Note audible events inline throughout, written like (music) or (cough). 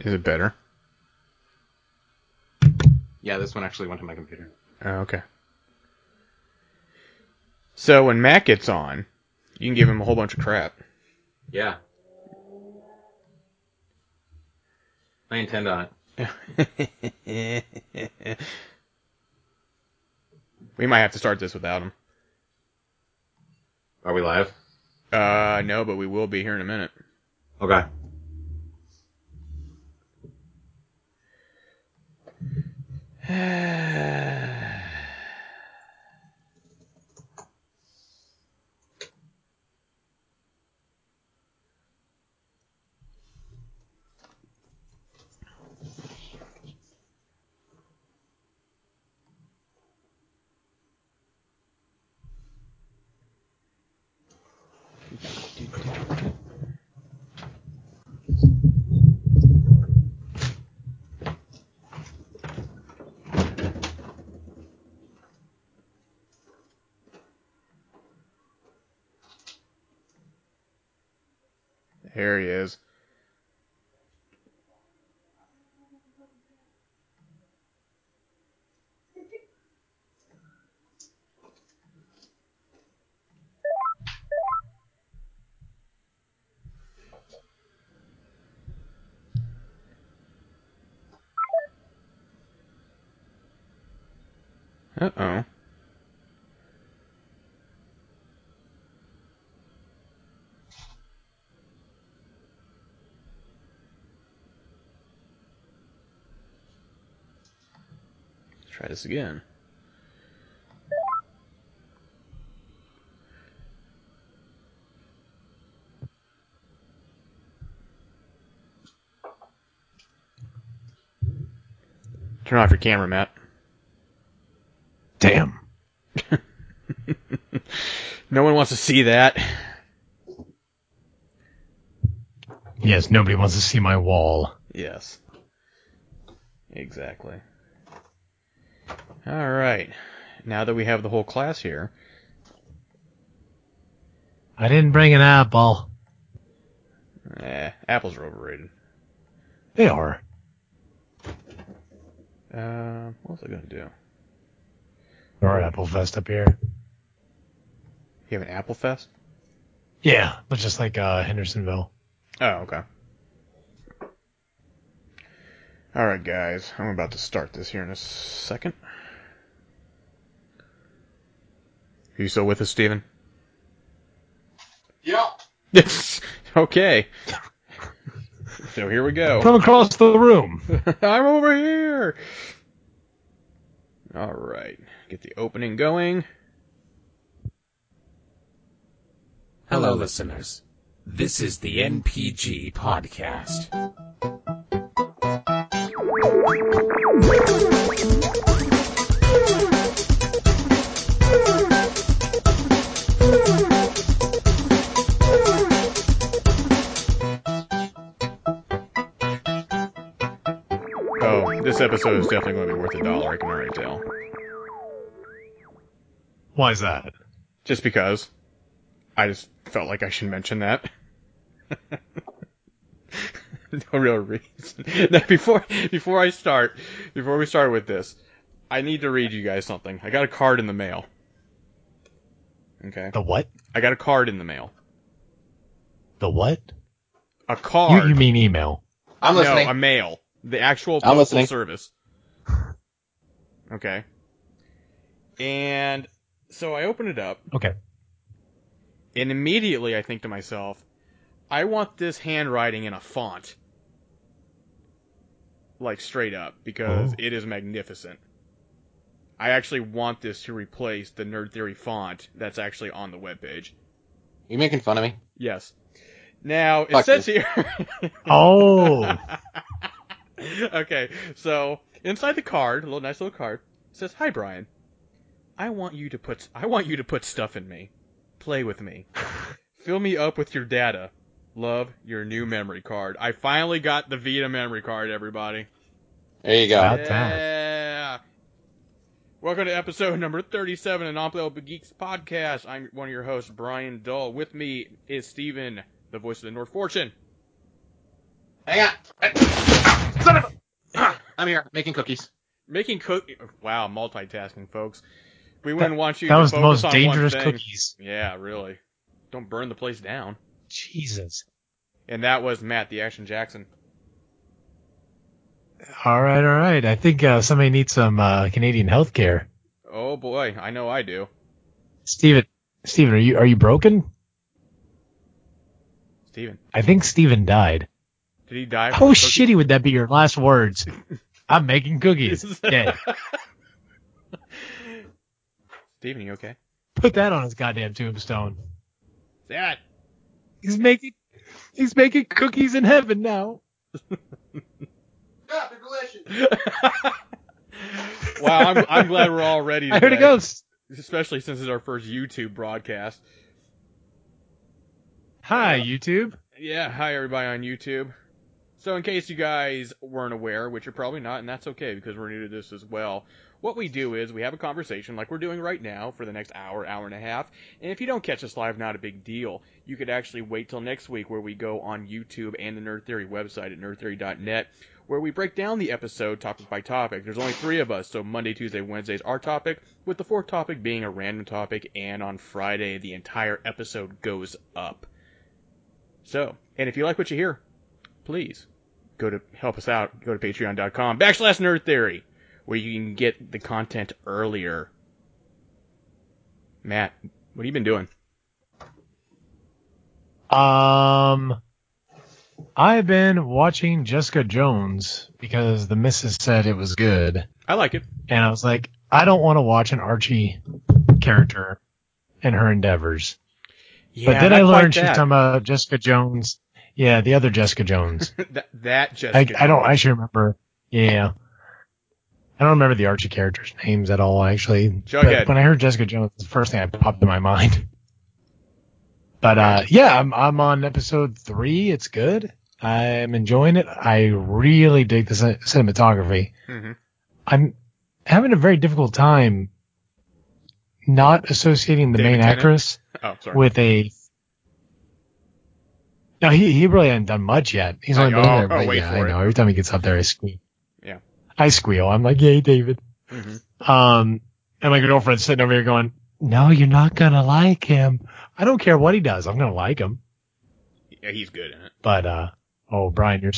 Is it better? Yeah, this one actually went to my computer. Oh, okay. So when Matt gets on, you can give him a whole bunch of crap. Yeah. I intend on it. (laughs) we might have to start this without him. Are we live? Uh, no, but we will be here in a minute. Okay. えー。There he is. Uh oh. Let's try this again. Turn off your camera, Matt. Damn. (laughs) No one wants to see that. Yes, nobody wants to see my wall. Yes. Exactly. All right. Now that we have the whole class here, I didn't bring an apple. eh, apples are overrated. They are. Uh, what was I gonna do? Or Apple Fest up here. You have an Apple Fest? Yeah, but just like uh, Hendersonville. Oh, okay. All right, guys. I'm about to start this here in a second. Are you still with us, Steven? Yeah. Yes. (laughs) okay. so here we go. From across the room. (laughs) I'm over here. All right. Get the opening going. Hello, listeners. This is the NPG podcast. This episode is definitely going to be worth a dollar. I can already tell. Why is that? Just because. I just felt like I should mention that. (laughs) no real reason. (laughs) Now, before before I start, before we start with this, I need to read you guys something. I got a card in the mail. Okay. The what? I got a card in the mail. The what? A card. You, you mean email? I'm listening. No, a mail. The actual I'm postal listening. service. Okay. And so I open it up, Okay. and immediately I think to myself, I want this handwriting in a font. Like straight up, because Oh. it is magnificent. I actually want this to replace the Nerd Theory font that's actually on the webpage. you making fun of me? Yes. Now, it Fuck says here. Oh. (laughs) (laughs) okay, so inside the card, a little nice little card, says, "Hi Brian, I want you to put I want you to put stuff in me, play with me, (laughs) fill me up with your data. Love your new memory card. I finally got the Vita memory card, everybody. There you go. Yeah. Welcome to episode number 37 of Unplayable Geeks podcast. I'm one of your hosts, Brian Dull. With me is Steven, the voice of the North Fortune. Hang on. Son of a. (clears throat) I'm here making cookies. Making cookies. Wow, multitasking, folks. We wouldn't want you That to was the most dangerous cookies. Yeah, really. Don't burn the place down. Jesus. And that was Matt, the Action Jackson. All right, all right. I think uh, somebody needs some uh, Canadian health care. Oh boy, I know I do. Steven, Steven, are you are you broken? Steven, I think Steven died. Did he die? How from shitty would that be your last words? I'm making cookies. (laughs) Dead. Steven, you okay? Put that on his goddamn tombstone. Dad. He's making he's making cookies in heaven now. (laughs) Yeah, they're delicious. (laughs) wow, I'm, I'm glad we're all ready. I heard a today, ghost. Especially since it's our first YouTube broadcast. Hi, uh, YouTube. Yeah, hi everybody on YouTube. So in case you guys weren't aware, which you're probably not, and that's okay because we're new to this as well, what we do is we have a conversation like we're doing right now for the next hour, hour and a half, and if you don't catch us live, not a big deal. You could actually wait till next week where we go on YouTube and the Nerd Theory website at nerdtheory.net where we break down the episode topic by topic. There's only three of us, so Monday, Tuesday, Wednesday's our topic, with the fourth topic being a random topic, and on Friday the entire episode goes up. So, and if you like what you hear, please go to help us out. Go to patreon.com backslash nerd theory where you can get the content earlier. Matt, what have you been doing? Um, I've been watching Jessica Jones because the missus said it was good, I like it. and I was like, I don't want to watch an Archie character in her endeavors. Yeah, but then I learned she's talking about Jessica Jones. Yeah, the other Jessica Jones. (laughs) that, that I, Jessica I don't Jones. actually remember. Yeah. I don't remember the Archie characters' names at all, actually. Jughead. But when I heard Jessica Jones, the first thing that popped in my mind. (laughs) But uh, yeah, I'm I'm on episode three. It's good. I'm enjoying it. I really dig the cin- cinematography. Mhm. I'm having a very difficult time not associating the David main Tennant? actress Oh, with a. No, he he really hasn't done much yet. He's only been know. there. Oh, but wait yeah, I know. Every time he gets up there, I squeal. Yeah. I squeal. I'm like, yay, David. Mhm. Um, and my girlfriend's sitting over here going, "No, you're not gonna like him. I don't care what he does. I'm gonna like him." Yeah, he's good in it. But uh, oh, Brian, you're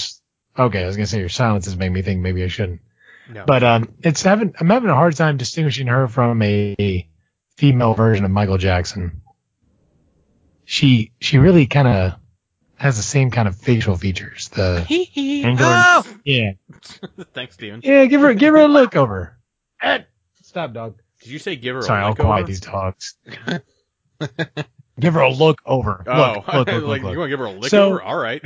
okay. I was gonna say your silence has made me think maybe I shouldn't. No. But um, it's having I'm having a hard time distinguishing her from a female version of Michael Jackson. She she really kind of has the same kind of facial features. The angular, Oh! yeah, (laughs) Thanks, Steven. yeah. Give her give her a (laughs) look over. Ed, stop, dog. Did you say give her Sorry, a I'll quiet over? these dogs. (laughs) give her a look over. Oh, look, look, look, like look, look. you want to give her a look So- over? All right.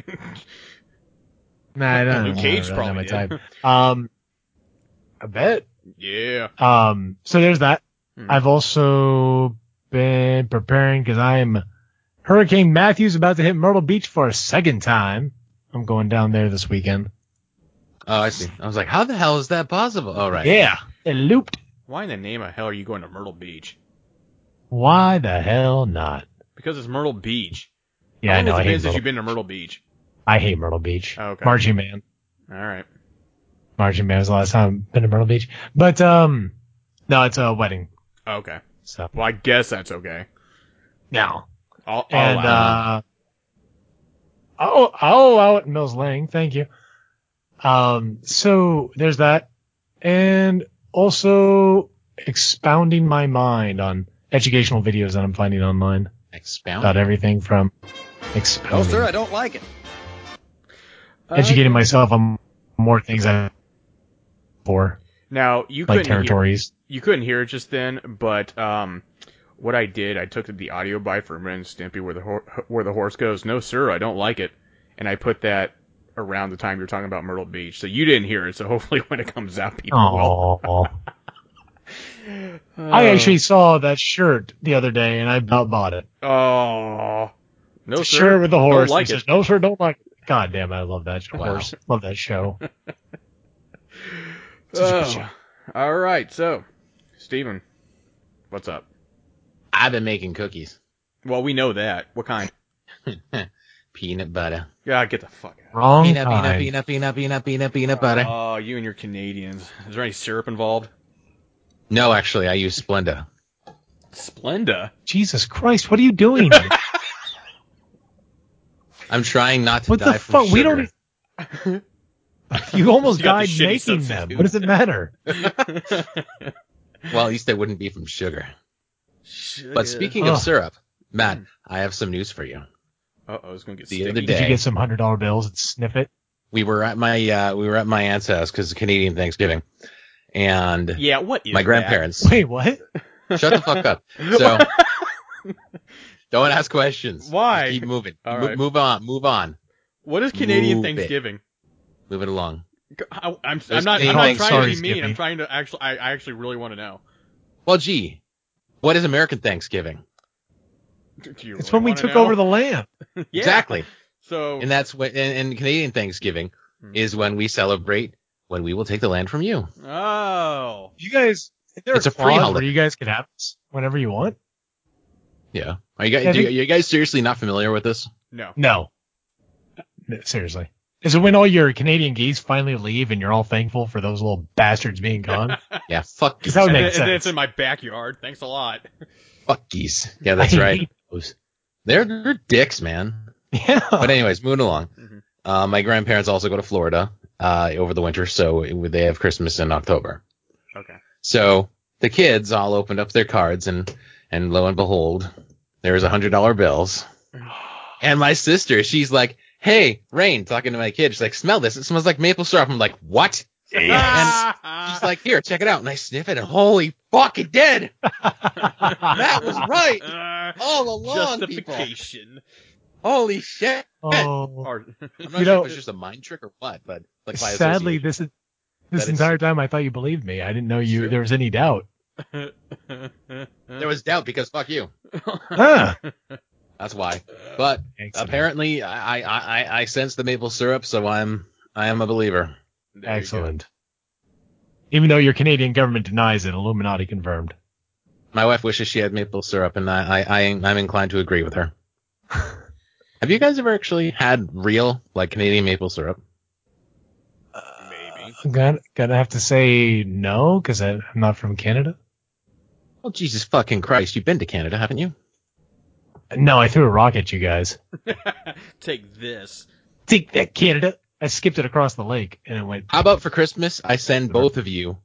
Nah, I don't, Luke I Cage don't really know probably my did. type. Um, I bet. yeah. Um, so there's that. Hmm. I've also been preparing because I'm Hurricane Matthew's about to hit Myrtle Beach for a second time. I'm going down there this weekend. Oh, I see. I was like, how the hell is that possible? Oh, right. Yeah, it looped. Why in the name of hell are you going to Myrtle Beach? Why the hell not? Because it's Myrtle Beach. Yeah, How I know. has I hate since Myrtle. you've been to Myrtle Beach? I hate Myrtle Beach. Oh, okay. Marching Man. All right. Marching Man was the last time I've been to Myrtle Beach. But um, no, it's a wedding. Okay. So Well, I guess that's okay. no. I'll, I'll And allow it. uh, oh, I'll allow it, Mills Lane. Thank you. Um, so there's that, and also expounding my mind on educational videos that I'm finding online Expound. about everything from expounding, No, sir, I don't like it. educating Uh, myself on more things I for Now you like couldn't hear, you couldn't hear it just then, but um, what I did, I took the audio bite from Ren and Stimpy where the hor- where the horse goes, "No, sir, I don't like it," and I put that around the time you're talking about Myrtle Beach, so you didn't hear it. So (laughs) hopefully, when it comes out, people will. Oh, I actually saw that shirt the other day and I about bought it. Oh, no, sir. shirt with the horse. like says, no, sir, don't like it. God damn it, I love that show. (laughs) Wow. horse. Love that show. Such a good Oh, show. all right, so Steven, what's up? I've been making cookies. Well, we know that. What kind? (laughs) Peanut butter. Yeah, get the fuck out. Wrong Peanut, peanut, peanut, peanut, peanut, peanut, peanut butter. Oh, you and your Canadians. Is there any syrup involved? No, actually, I use Splenda. Splenda. Jesus Christ, what are you doing? (laughs) I'm trying not to die. what die the from fuck? We don't. (laughs) You almost You died making them. What does it matter? Well, at least they wouldn't be from sugar. But speaking Ugh. of syrup, Matt, Hmm. I have some news for you. Uh oh, it's gonna get The sticky. other Did you get some hundred dollar bills and sniff it? We were at my uh, we were at my aunt's house because it's Canadian Thanksgiving, and Yeah, what is my that? grandparents. (laughs) Wait, what? Shut the fuck up. (laughs) So don't ask questions. Why? Just keep moving. All Mo- right. Move on. Move on. What is Canadian Move it. Thanksgiving? Move it along. I, I'm, I'm not. I'm not trying sorry, to be mean. Skippy. I'm trying to actually. I, I actually really want to know. Well, gee, what is American Thanksgiving? Do you It's really when we took know? over the land. (laughs) Yeah. Exactly. So And that's what. And, and Canadian Thanksgiving Hmm. is when we celebrate when we will take the land from you. Oh. You guys, is there It's a a free clause holiday. where you guys can have this whenever you want? Yeah. Are you guys? Yeah, do you, think- are you guys seriously not familiar with this? No. No. No, Seriously. Is it when all your Canadian geese finally leave and you're all thankful for those little bastards being gone? (laughs) Yeah. Fuck. Because that would And, make then- and it's in my backyard. Thanks a lot. Fuck geese. Yeah, that's I right. hate- (laughs) Those- They're, they're dicks, man. Yeah. But anyways, moving along. Mhm. Uh, my grandparents also go to Florida uh, over the winter, so it- they have Christmas in October. Okay. So the kids all opened up their cards, and and lo and behold, there's a hundred dollar bills. (sighs) And my sister, she's like, "Hey, Rain," talking to my kid. She's like, "Smell this. It smells like maple syrup." I'm like, "What?" And she's like, "Here, check it out." And I sniff it, and holy fuck, it did. That was right. (laughs) All along, people. justification. Holy shit. oh. Or, I'm not You sure know- if it's just a mind trick or what, but like by Sadly, this is this entire time I thought you believed me. I didn't know you Sure. there was any doubt. (laughs) there was doubt because fuck you. Ah, (laughs) That's why. But excellent. apparently, I, I I I sense the maple syrup, so I'm I am a believer. There. Excellent. Even though your Canadian government denies it, Illuminati confirmed. My wife wishes she had maple syrup, and I I, I I'm inclined to agree with her. (laughs) Have you guys ever actually had real like Canadian maple syrup? Maybe. I'm gonna, gonna have to say no because I'm not from Canada. Well, Jesus fucking Christ, you've been to Canada, haven't you? No, I threw a rock at you guys. (laughs) Take this. Take that, Canada. I skipped it across the lake and it went. How about for Christmas, I send both of you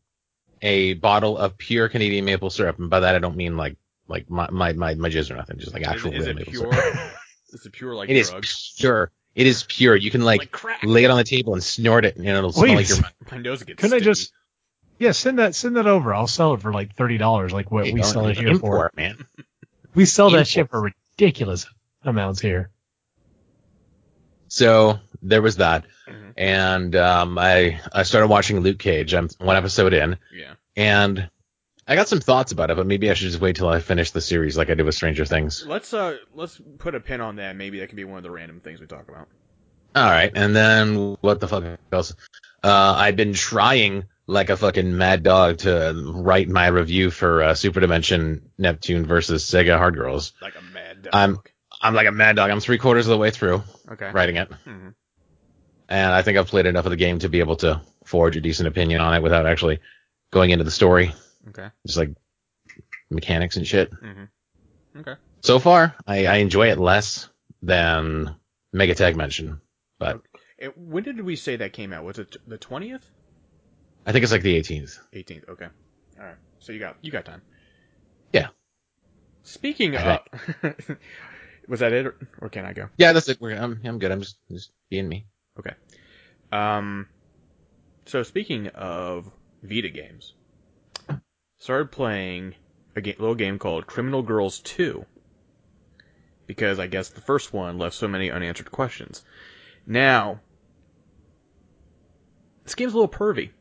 a bottle of pure Canadian maple syrup, and by that I don't mean like like my my my, my jizz or nothing, just like actual is real it maple pure? syrup. (laughs) Is it pure like It is drugs? pure. It is pure. You can like, Like lay it on the table and snort it, and it'll smell Wait, like your. My nose gets Couldn't I just? Yeah, send that send that over. I'll sell it for like thirty dollars, like what Hey, we sell it here import, for. man. We sell that shit for ridiculous amounts here. So there was that, Mhm. and um, I I started watching Luke Cage. I'm one episode in, Yeah. and I got some thoughts about it, but maybe I should just wait till I finish the series, like I did with Stranger Things. Let's uh let's put a pin on that. Maybe that could be one of the random things we talk about. All right, and then what the fuck else? Uh, I've been trying like a fucking mad dog to write my review for uh, Super Dimension Neptune versus Sega Hard Girls. Like a mad dog. I'm- I'm like a mad dog. I'm three quarters of the way through okay. writing it, Mhm. and I think I've played enough of the game to be able to forge a decent opinion on it without actually going into the story, Okay. just like mechanics and shit. hmm Okay. So far, I, I enjoy it less than MegaTagmension, but And when did we say that came out? Was it the twentieth, I think it's like the 18th. eighteenth? Okay. All right. So you got you got time. Yeah. Speaking of, (laughs) was that it, or, or can I go? Yeah, that's it. We're, I'm, I'm good. I'm just, just being me. Okay. Um, so speaking of Vita games, started playing a ga- little game called Criminal Girls 2 because I guess the first one left so many unanswered questions. Now, this game's a little pervy.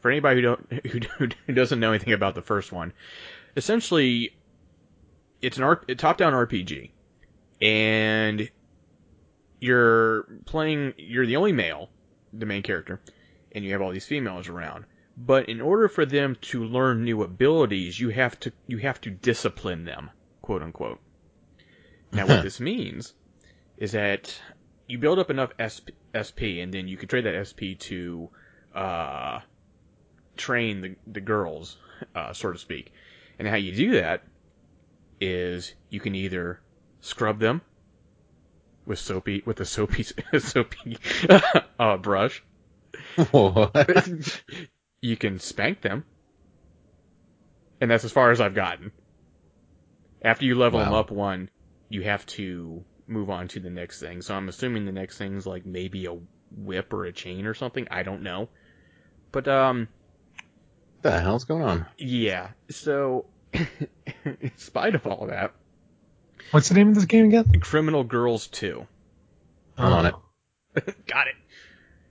For anybody who don't who, (laughs) who doesn't know anything about the first one, essentially, it's an R, top-down RPG, and you're playing. You're the only male, the main character, and you have all these females around. But in order for them to learn new abilities, you have to you have to discipline them, quote unquote. Now, what this means is that you build up enough SP, SP and then you can trade that SP to uh, train the the girls, uh, so to speak. And how you do that is you can either scrub them with soapy with a soapy (laughs) soapy uh, brush. What? (laughs) you can spank them, and that's as far as I've gotten. After you level them up one, you have to move on to the next thing. So I'm assuming the next thing's like maybe a whip or a chain or something. I don't know, but um, the hell's going on? yeah. So (coughs) in spite of all that, What's the name of this game again? Criminal Girls Two. I'm on it. (laughs) Got it.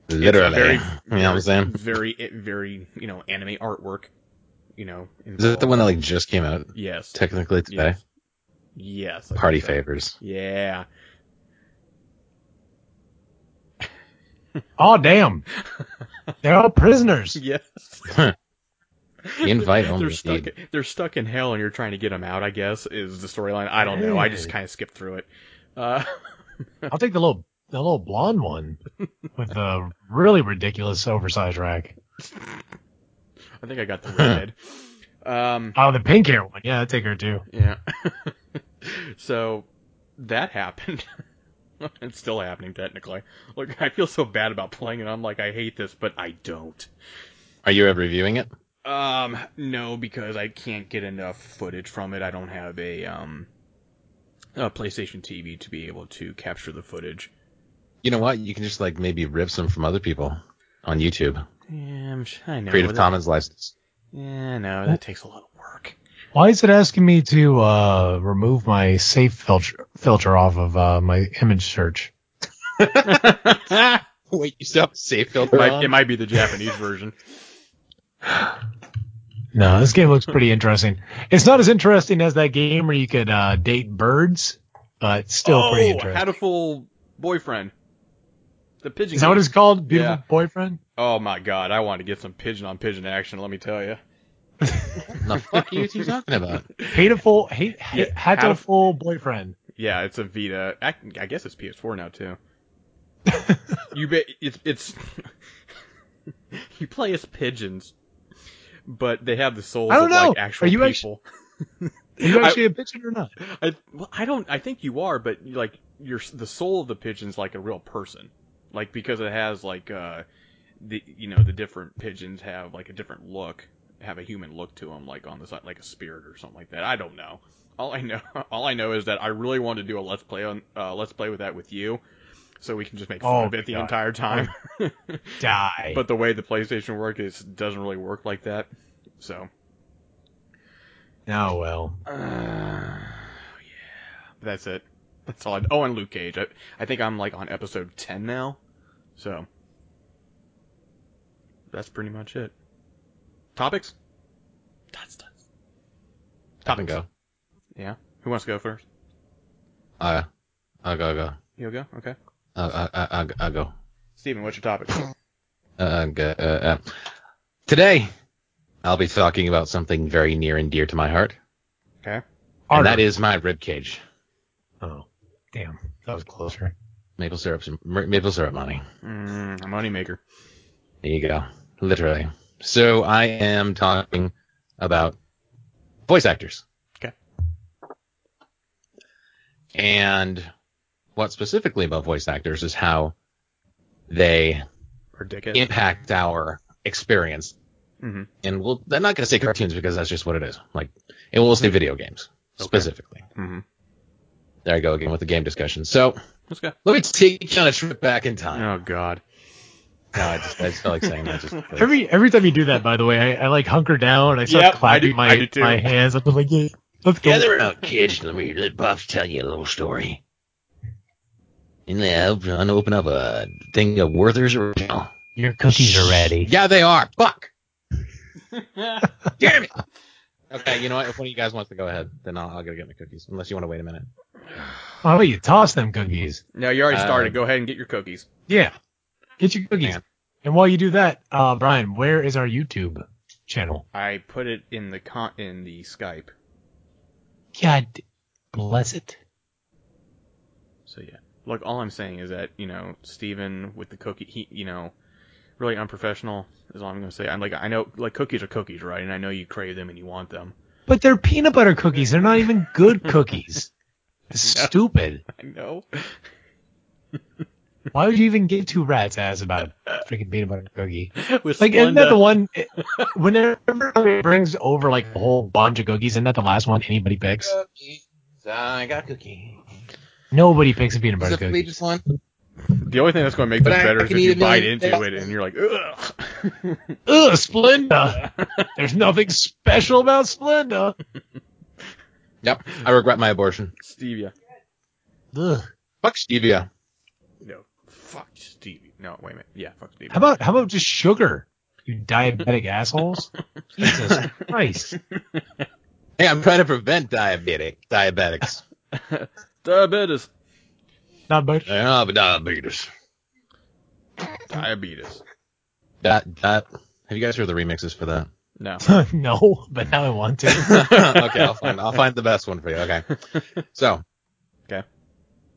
Literally. very- you know what I'm saying? Very, very, you know, anime artwork. You know, Is it the one that like just came out Yes. technically today? Yes. yes Party so. favors. Yeah. Oh damn! (laughs) They're all prisoners. Yes. (laughs) (laughs) Invite they're stuck. indeed. They're stuck in hell, and you're trying to get them out. I guess is the storyline. I don't know. I just kind of skipped through it. Uh, (laughs) I'll take the little the little blonde one with the really ridiculous oversized rack. I think I got the redhead. (laughs) Um, Oh, the pink hair one. Yeah, I'd take her too. yeah. so that happened. it's still happening technically. Look, I feel so bad about playing it. I'm like, I hate this, but I don't. Are you ever reviewing it? Um, no, because I can't get enough footage from it. I don't have a um a PlayStation TV to be able to capture the footage. You know what? You can just like maybe rip some from other people on YouTube. Yeah, I'm sh- I know. Creative that- Commons license. Yeah, no, that takes a lot of work. Why is it asking me to uh, remove my safe filter filter off of uh, my image search? (laughs) Wait, you still have a safe filter It might, on? it might be the Japanese version. (laughs) No, this game looks pretty interesting. It's not as interesting as that game where you could uh, date birds, but still pretty interesting. oh, interesting. Hatoful boyfriend. The pigeon. Is that what it's called? Beautiful Yeah. boyfriend? Oh my god, I want to get some pigeon on pigeon action. Let me tell you. What the fuck are you two talking about? (laughs) Hateful, hate, Yeah, hate, hateful boyfriend. Yeah, it's a Vita. I, I guess it's PS4 now too. (laughs) you bet it's it's (laughs) you play as pigeons, but they have the souls I don't of know. like actual Are you people. Are you (laughs) I- actually a pigeon or not? I, well, I don't. I think you are, but like your the soul of the pigeon's like a real person, like because it has like uh the you know the different pigeons have like a different look, have a human look to them, like on the side, like a spirit or something like that. I don't know. All I know, (laughs) all I know is that I really want to do a let's play on uh, let's play with that with you, so we can just make fun Oh, of it the God. entire time. (laughs) Die. but the way the PlayStation works, it doesn't really work like that. So. oh well. Uh, yeah, that's it. That's all. I, oh, and Luke Cage. I, I think I'm like on episode ten now, so that's pretty much it. Topics. That's that's. Top and go. Yeah. Who wants to go first? I. Uh, I'll go, I'll go. You'll go. Okay. I'll, I'll, I'll, I'll go. Steven, what's your topic? Uh, go- uh, uh, today, I'll be talking about something very near and dear to my heart, Okay. and that is my rib cage. Oh, damn. That was closer. Maple syrup, maple syrup money. Mm, a moneymaker. There you go. Literally. So I am talking about voice actors. Okay. And what specifically about voice actors is how they Or dickhead. impact our experience. Mhm. And we'll, I'm not going to say cartoons because that's just what it is. Like, it will say video games Okay. specifically. Mm-hmm. There I go again with the game discussion. So Let's go. let me take you on a trip back in time. Oh God. No, I just, I just felt like saying that. Just Every every time you do that, by the way, I, I like hunker down. I start Yep, I clapping do- my I do too. my hands. I'm like, yeah, let's go. Gather around, kids. Let me let Buff tell you a little story. And then I'm gonna open up a thing of Werther's original. Your cookies are ready. (laughs) Yeah, they are. Fuck. (laughs) Damn it. Okay, you know what? If one of you guys wants to go ahead, then I'll, I'll go get my cookies. Unless you want to wait a minute. Why don't you toss them cookies? No, you already Uh, started. Go ahead and get your cookies. Yeah, get your cookies. Man. And while you do that, uh, Brian, where is our YouTube channel? I put it in the con in the Skype. God bless it. So yeah. Look, all I'm saying is that you know Steven with the cookie, he you know, really unprofessional is all I'm gonna say. I'm like I know like cookies are cookies, right? And I know you crave them and you want them. But they're peanut butter cookies. They're not even good cookies. (laughs) Stupid. I know. (laughs) (laughs) Why would you even give two rats ass about a freaking peanut butter cookie? With Like, isn't that the one? Whenever it brings over like a whole bunch of cookies, isn't that the last one anybody picks? Cookies, I got cookie. Nobody picks a peanut butter that the cookie. latest one? The only thing that's going to make But this I better is if you bite into things. it and you're like, ugh. Ugh, Splenda. (laughs) There's nothing special about Splenda. Yep. I regret my abortion. Stevia. Ugh. Fuck stevia. No, fuck Stevie. No, wait a minute. Yeah, fuck Stevie. How about how about just sugar? You diabetic assholes. (laughs) Jesus Christ. Hey, I'm trying to prevent diabetic diabetics. (laughs) diabetes? Not much. Yeah, but diabetes. Diabetes. That that. Have you guys heard the remixes for that? No. (laughs) no, but now I want to. (laughs) okay, I'll find I'll find the best one for you. Okay. (laughs) So. Okay.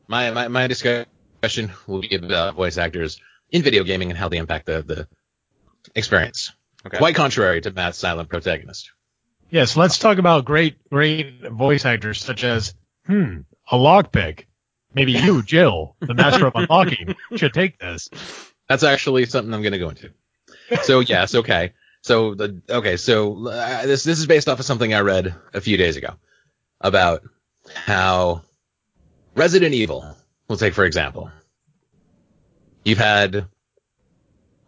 My my my discussion will be about voice actors in video gaming and how they impact the the experience. Okay. Quite contrary to Matt's silent protagonist. yes, let's talk about great great voice actors such as hmm, a lockpick. Maybe you, (laughs) Jill, the master of unlocking, should take this. That's actually something I'm going to go into. So yes, okay. So the okay, so uh, this this is based off of something I read a few days ago about how Resident Evil. We'll take for example. You've had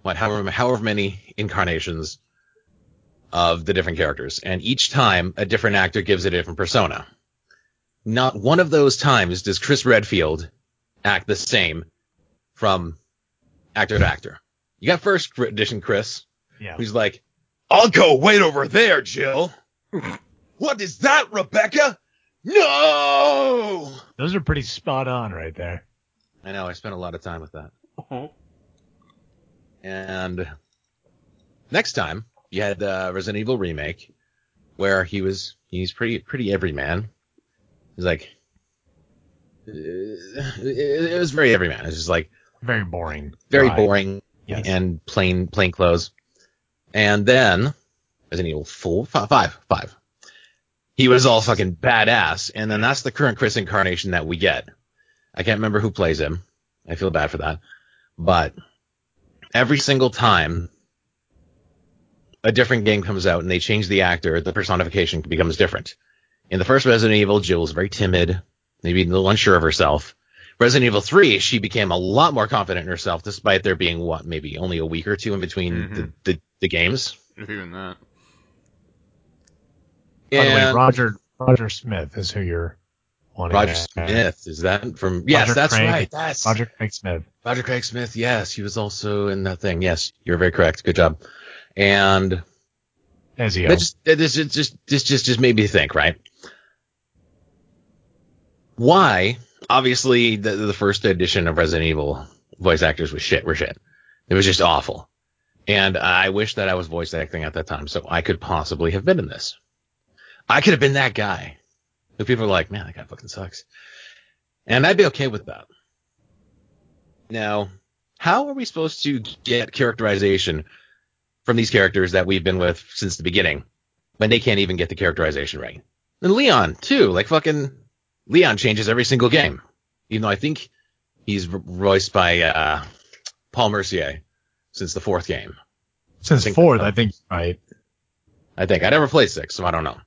what however however many incarnations of the different characters, and each time a different actor gives a different persona. Not one of those times does Chris Redfield act the same from actor to actor. You got first edition Chris, Yeah. who's like, I'll go wait over there, Jill. what is that, Rebecca? No! Those are pretty spot on right there. I know, I spent a lot of time with that. Uh-huh. And next time, you had the Resident Evil remake, where he was, he's pretty, pretty everyman. He's like, it, it was very everyman. It's just like, Very boring. very boring Yes. and plain plain clothes. And then Resident Evil four, five, five, five. He was all fucking badass, and then that's the current Chris incarnation that we get. I can't remember who plays him. I feel bad for that, but every single time a different game comes out and they change the actor, the personification becomes different. In the first Resident Evil, Jill was very timid, maybe a little unsure of herself. Resident Evil 3, she became a lot more confident in herself, despite there being what, maybe only a week or two in between Mhm. the, the, the games. If even that. By the way, And Roger Roger Smith is who you're wanting. Roger to- Smith, is that from, yes, Roger that's Craig. right. That's Roger Craig Smith. Roger Craig Smith, yes, he was also in that thing. Yes, you're very correct. Good job. And Ezio. that just, that just, just, just, just, just, just made me think, right? Why? Obviously, the, the first edition of Resident Evil voice actors was shit, were shit. It was just awful. And I wish that I was voice acting at that time, so I could possibly have been in this. I could have been that guy. Who people are like, man, that guy fucking sucks. And I'd be okay with that. Now, how are we supposed to get characterization from these characters that we've been with since the beginning when they can't even get the characterization right? And Leon, too. Like fucking Leon changes every single game. Even though I think he's voiced by uh, Paul Mercier since the fourth game. Since think fourth. I think right. I think. I never played six, so I don't know.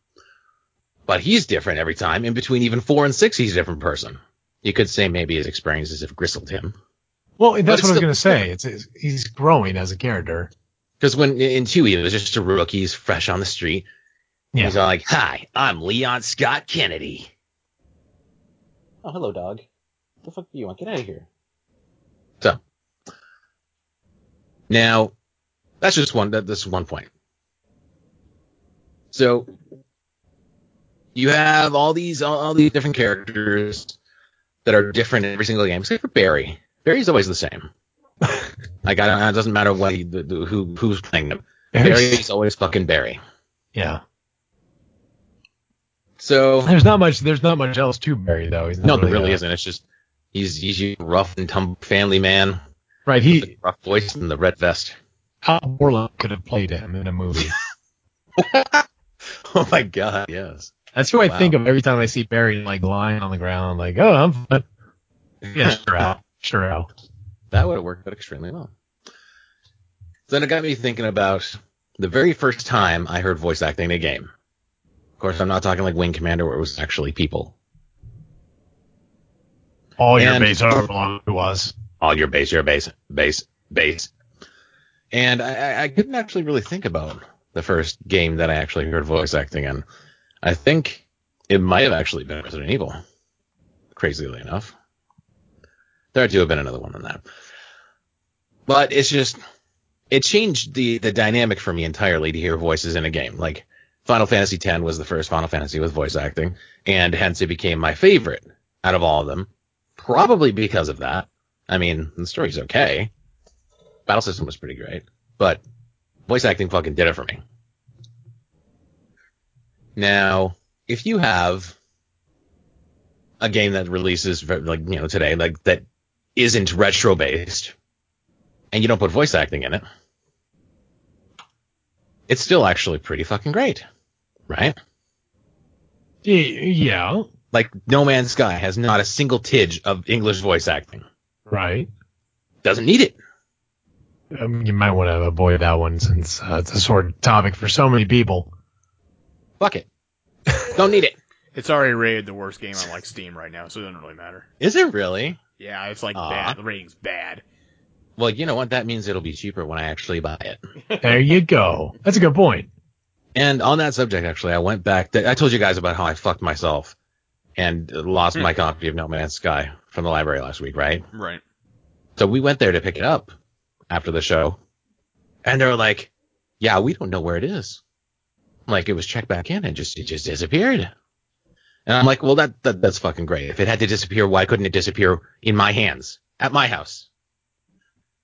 But he's different every time. In between even four and six, he's a different person. You could say maybe his experiences have gristled him. Well, that's what I was gonna say. It's, it's he's growing as a character. Because when in two, he was just a rookie, he's fresh on the street. Yeah. He's all like, "Hi, I'm Leon Scott Kennedy." Oh, hello, dog. What the fuck do you want? Get out of here. So now, that's just one. That, that's one point. So you have all these all, all these different characters that are different in every single game, except for Barry. Barry's always the same. (laughs) like I don't, it doesn't matter what he, the, the, who who's playing him. Barry's always fucking Barry. Yeah. So There's not much. There's not much else to Barry though. No, there really a- isn't. It's just He's he's your rough and tumble family man, Right. He rough voice and the red vest. Al Borland could have played him in a movie. (laughs) (laughs) Oh my god, yes. That's who I Wow. think of every time I see Barry like lying on the ground, like, oh, I'm fine. Yeah, sure, Al. Sure, Al. That would have worked out extremely well. Then it got me thinking about the very first time I heard voice acting in a game. Of course, I'm not talking like Wing Commander where it was actually people. All your And- base it was. All your base, your base, base, base. And I, I- I couldn't actually really think about the first game that I actually heard voice acting in. I think it might have actually been Resident Evil. Crazily enough. There had to have been another one than that. But it's just, it changed the, the dynamic for me entirely to hear voices in a game. Like, Final Fantasy X was the first Final Fantasy with voice acting, and hence it became my favorite out of all of them. Probably because of that. I mean, the story's okay. Battle system was pretty great, but voice acting fucking did it for me. Now, if you have a game that releases like you know today, like that isn't retro based, and you don't put voice acting in it, it's still actually pretty fucking great, right? Yeah, Like No Man's Sky has not a single tidge of English voice acting. right. Doesn't need it. Um, you might want to avoid that one since uh, it's a sore topic for so many people. Fuck it. Don't need it. (laughs) It's already rated the worst game on like Steam right now, so it doesn't really matter. Is it really? Yeah, it's like Aw. bad. The rating's bad. Well, you know what? That means it'll be cheaper when I actually buy it. There you go. That's a good point. And on that subject, actually, I went back. That I told you guys about how I fucked myself and lost hmm. my copy of No Man's Sky from the library last week, right? Right. So we went there to pick it up after the show, and they were like, "Yeah, we don't know where it is." Like it was checked back in and just it just disappeared. And I'm like, "Well, that, that that's fucking great. If it had to disappear, why couldn't it disappear in my hands at my house?"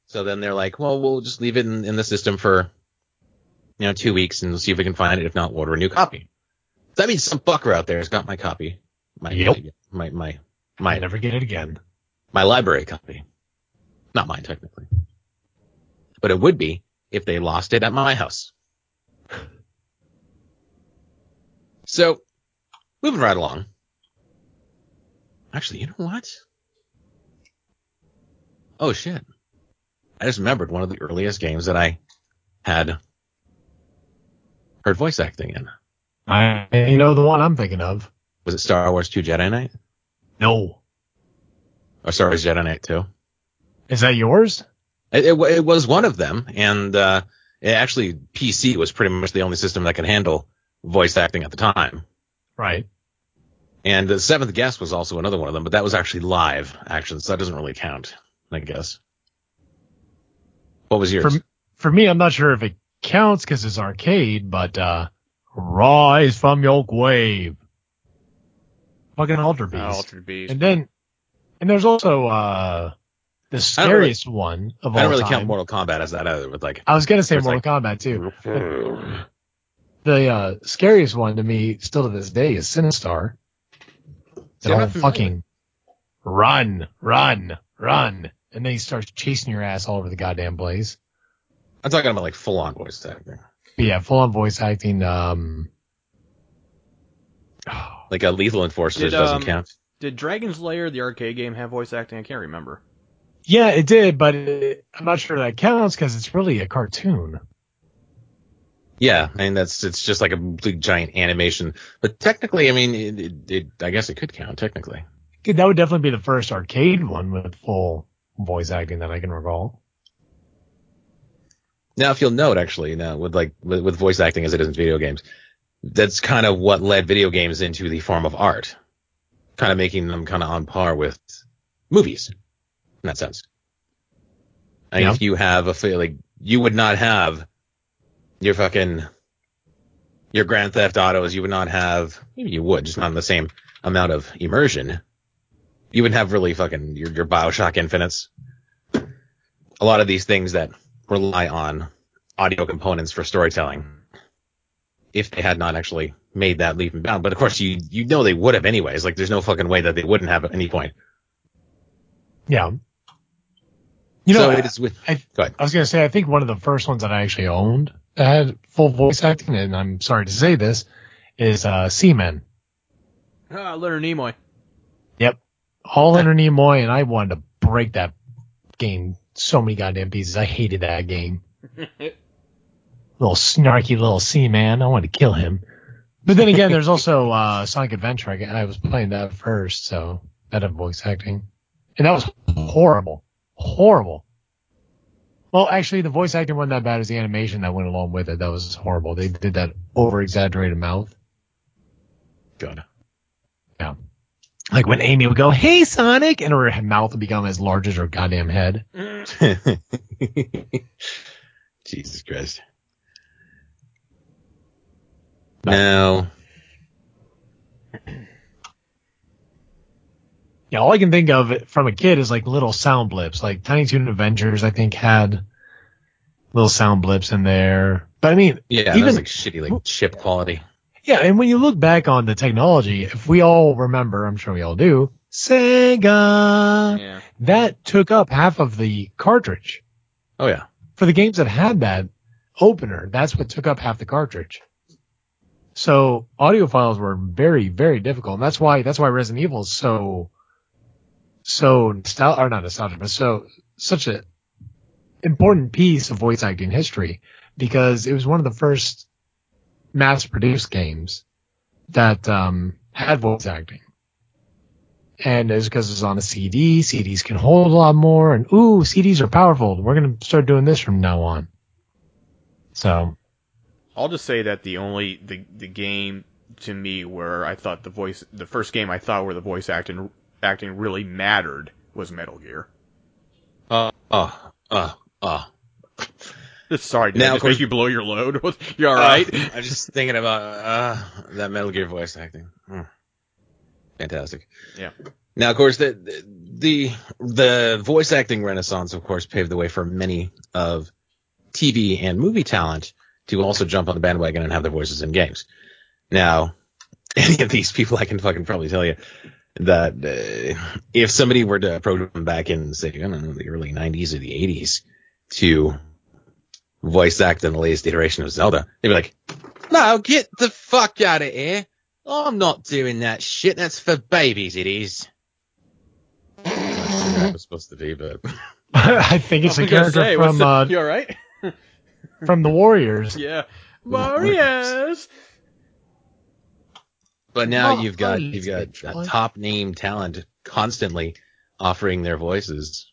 So then they're like, "Well, we'll just leave it in, in the system for you know two weeks and we'll see if we can find it. If not, we'll order a new ah. copy." So that means some fucker out there has got my copy, my Yep. my my Might my never get it again. my library copy. Not mine, technically. But it would be if they lost it at my house. So, moving right along. Actually, you know what? Oh shit. I just remembered one of the earliest games that I had heard voice acting in. I you know the one I'm thinking of. Was it Star Wars 2 Jedi Knight? No, Or Star Wars Jedi Knight 2? is that yours? It, it, it was one of them, and uh, it actually PC was pretty much the only system that could handle voice acting at the time. Right. And the Seventh Guest was also another one of them, but that was actually live action, so that doesn't really count, I guess. What was yours? For for me, I'm not sure if it counts because it's arcade, but uh, rise from your grave. Fucking Alter Beast. Uh, Altered Beast. and then, and there's also uh, the scariest one of all I don't really time. count Mortal Kombat as that either, with like. I was gonna say Mortal like- Kombat too. (laughs) The uh, scariest one to me, still to this day, is Sinistar. The whole fucking run, run, run, and then he starts chasing your ass all over the goddamn place. I'm talking about like full on voice acting. Yeah, full on voice acting. Um, Like a Lethal Enforcer Did, doesn't um, count. Did Dragon's Lair, the arcade game, have voice acting? I can't remember. yeah, it did, but it, I'm not sure that counts because it's really a cartoon. Yeah, I mean that's it's just like a big giant animation, but technically, I mean, it, it, it I guess it could count technically. That would definitely be the first arcade one with full voice acting that I can recall. Now, if you'll note, actually, now with like with, with voice acting as it is in video games, that's kind of what led video games into the form of art, kind of making them kind of on par with movies in that sense. I mean, Yeah. if you have a like, you would not have your fucking your Grand Theft Autos. You would not have maybe you would, just not in the same amount of immersion. You would have really fucking your your Bioshock Infinites. A lot of these things that rely on audio components for storytelling if they had not actually made that leap and bound. But of course, you you know they would have anyways. Like, there's no fucking way that they wouldn't have at any point. Yeah. You know, so I, it is with. I- go ahead. I was gonna say I think one of the first ones that I actually owned that had full voice acting, and I'm sorry to say this, is uh, Seaman. Ah, Leonard Nimoy. Yep, all Leonard Nimoy, and I wanted to break that game so many goddamn pieces. I hated that game. (laughs) little snarky little Seaman. I wanted to kill him. But then again, there's also (laughs) uh, Sonic Adventure. I, I was playing that first, so that had voice acting, and that was horrible, horrible. Well, actually, the voice acting wasn't that bad as the animation that went along with it. That was horrible. They did that over exaggerated mouth. Good. Yeah. Like when Amy would go, "Hey, Sonic," and her mouth would become as large as her goddamn head. (laughs) Jesus Christ. No. (clears throat) Yeah, all I can think of from a kid is like little sound blips. Like Tiny Toon Adventures, I think had little sound blips in there. But I mean, Yeah, that Even- was like shitty, like chip quality. yeah, and when you look back on the technology, if we all remember, I'm sure we all do, Sega, yeah. that took up half of the cartridge. Oh yeah. For the games that had that opener, that's what took up half the cartridge. So audio files were very, very difficult. And that's why, that's why Resident Evil is so, so nostalgic, or not nostalgic, but so, such a important piece of voice acting history because it was one of the first mass produced games that, um, had voice acting. And it's because it's on a CD. CDs can hold a lot more. And ooh, CDs are powerful. We're going to start doing this from now on. So I'll just say that the only the the game to me where I thought the voice the first game I thought where the voice acting acting really mattered was Metal Gear. Uh, oh, oh, oh. Sorry, did Now, I of just course- make you blow your load? (laughs) you all right? Uh, I'm just thinking about uh, that Metal Gear voice acting. Hmm. Fantastic. Yeah. Now, of course, the, the the voice acting renaissance, of course, paved the way for many of TV and movie talent to also jump on the bandwagon and have their voices in games. Now, (laughs) any of these people, I can fucking probably tell you that uh, if somebody were to approach them back in, say, I don't know, the early '90s or the '80s to voice act in the latest iteration of Zelda, they'd be like, "No, get the fuck out of here! I'm not doing that shit. That's for babies. It is." That's what that was supposed to be, but (laughs) I think it's I a character say, from, the- uh, you all right? (laughs) from the Warriors. Yeah. Warriors. but now Oh, you've got please, you've got a top name talent constantly offering their voices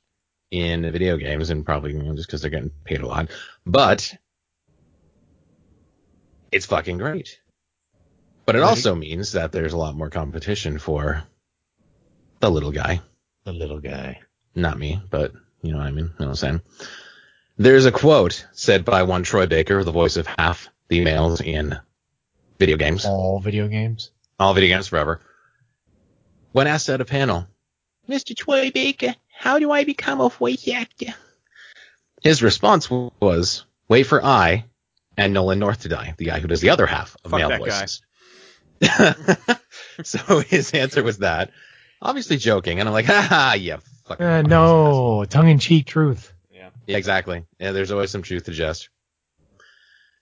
in video games, and probably you know, just because they're getting paid a lot, but it's fucking great. But it Right. also means that there's a lot more competition for the little guy. The little guy. Not me, but you know what I mean. You know what I'm saying? There's a quote said by one Troy Baker, the voice of half the males in video games, All video games. all video games forever. When asked at a panel, Mr. Troy Baker, how do I become a voice actor? His response was, wait for I and Nolan North to die, the guy who does the other half of Fuck male that guy. voices. (laughs) so his answer was that, obviously joking, and I'm like, ha yeah, fucking. Uh, no, tongue in cheek truth. Yeah. Yeah, exactly. Yeah, there's always some truth to jest.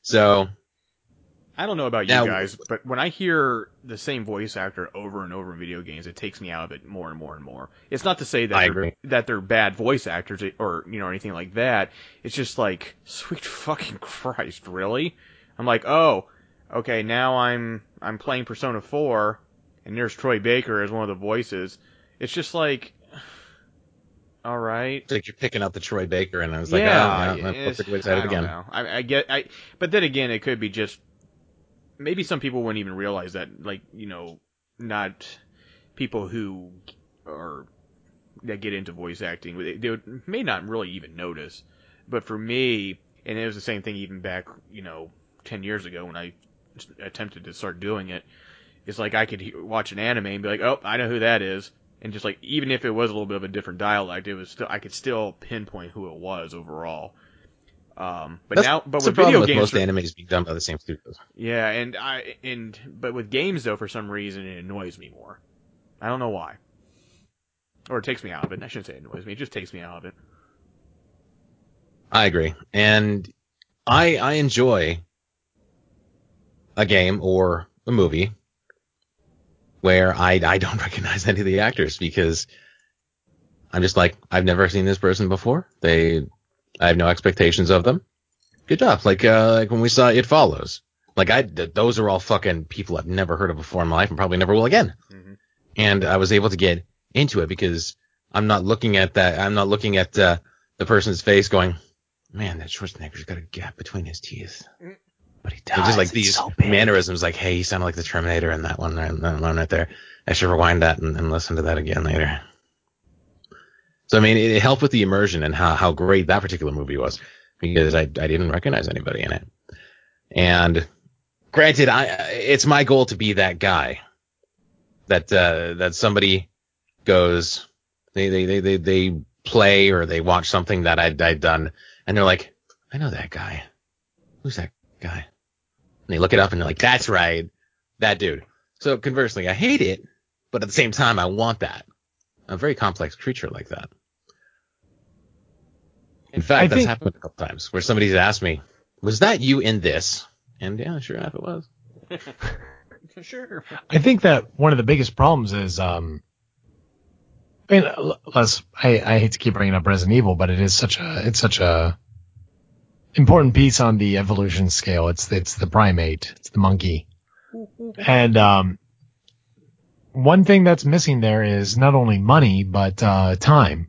So, I don't know about Now- you guys, but when I hear the same voice actor over and over in video games, it takes me out of it more and more and more. It's not to say that I they're, agree. that they're bad voice actors or you know anything like that. It's just like sweet fucking (laughs) Christ, really? I'm like, oh, okay, now I'm I'm playing Persona 4, and there's Troy Baker as one of the voices. It's just like, (sighs) all right. it's like you're picking up the Troy Baker, and I was like, yeah, oh, yeah, it's- perfect way I say it don't again. know. I, I get, I, but then again, it could be just maybe some people wouldn't even realize that, like you know, not people who are that get into voice acting, they, they would, may not really even notice. But for me, and it was the same thing even back, you know, ten years ago when I attempted to start doing it. It's like I could he- watch an anime and be like, oh, I know who that is. And just like, even if it was a little bit of a different dialect, it was still, I could still pinpoint who it was overall. Um, but That's, now, but with the problem video with games, most animes being done by the same studios. yeah, and I, and, but with games though, for some reason, it annoys me more. I don't know why. or it takes me out of it. I shouldn't say it annoys me. It just takes me out of it. I agree, and I I enjoy a game or a movie where I I don't (laughs) recognize any of the actors because I'm just like I've never seen this person before. They I have no expectations of them. Good job. Like uh like when we saw It Follows. Like I th- those are all fucking people I've never heard of before in my life and probably never will again. Mhm. And I was able to get into it because I'm not looking at that I'm not looking at uh, the person's face going, "Man, that Schwarzenegger's got a gap between his teeth." But he It's just like It's these so mannerisms, like, hey, you sounded like the Terminator in that one, that one right there. I should rewind that and, and listen to that again later. So I mean, it, it helped with the immersion and how how great that particular movie was because I I didn't recognize anybody in it. And granted, I it's my goal to be that guy that uh, that somebody goes they they they they, they play or they watch something that I'd, I'd done and they're like, I know that guy. Who's that guy? And they look it up and they're like, that's right, that dude. So conversely, I hate it, but at the same time, I want that. I'm a very complex creature like that. In fact, I that's think- happened a couple times where somebody's asked me, was that you in this? And yeah, sure enough, it was. (laughs) Sure. I think that one of the biggest problems is, um, I mean, less, I, I hate to keep bringing up Resident Evil, but it is such a, it's such a important piece on the evolution scale. It's, it's the primate. It's the monkey. And, um, one thing that's missing there is not only money, but, uh, time.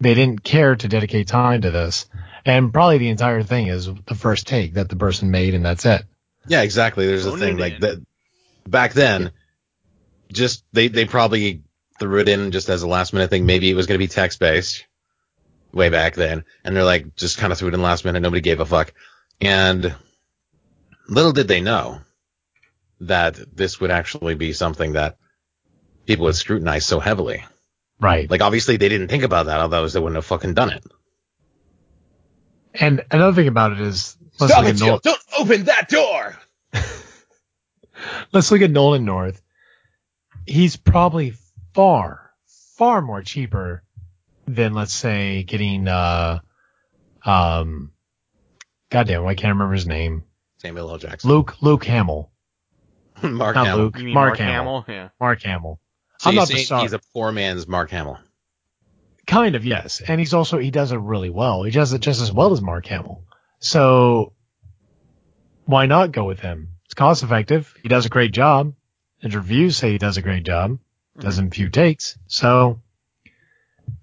They didn't care to dedicate time to this. And probably the entire thing is the first take that the person made and that's it. Yeah, exactly. There's a Phone thing like in. that. Back then, just they they probably threw it in just as a last minute thing. Maybe it was going to be text based way back then, and they're like just kind of threw it in last minute. Nobody gave a fuck, and little did they know that this would actually be something that people would scrutinize so heavily. Right. Like obviously they didn't think about that, otherwise they wouldn't have fucking done it. And another thing about it is, let's Stop look, it, at! Nolan, Don't open that door. (laughs) let's look at Nolan North. He's probably far, far more cheaper than let's say getting, uh, um, goddamn, I can't remember his name. Samuel L. Jackson, Luke, Luke Hamill, (laughs) Mark not Hamill. Luke, You mean Mark, Mark Hamill. Hamill? Yeah. Mark Hamill. So I'm you're not the saying star. he's a poor man's Mark Hamill. Kind of, yes. And he's also, he does it really well. He does it just as well as Mark Hamill. So why not go with him? It's cost effective. He does a great job. His reviews say he does a great job. Does in few takes. So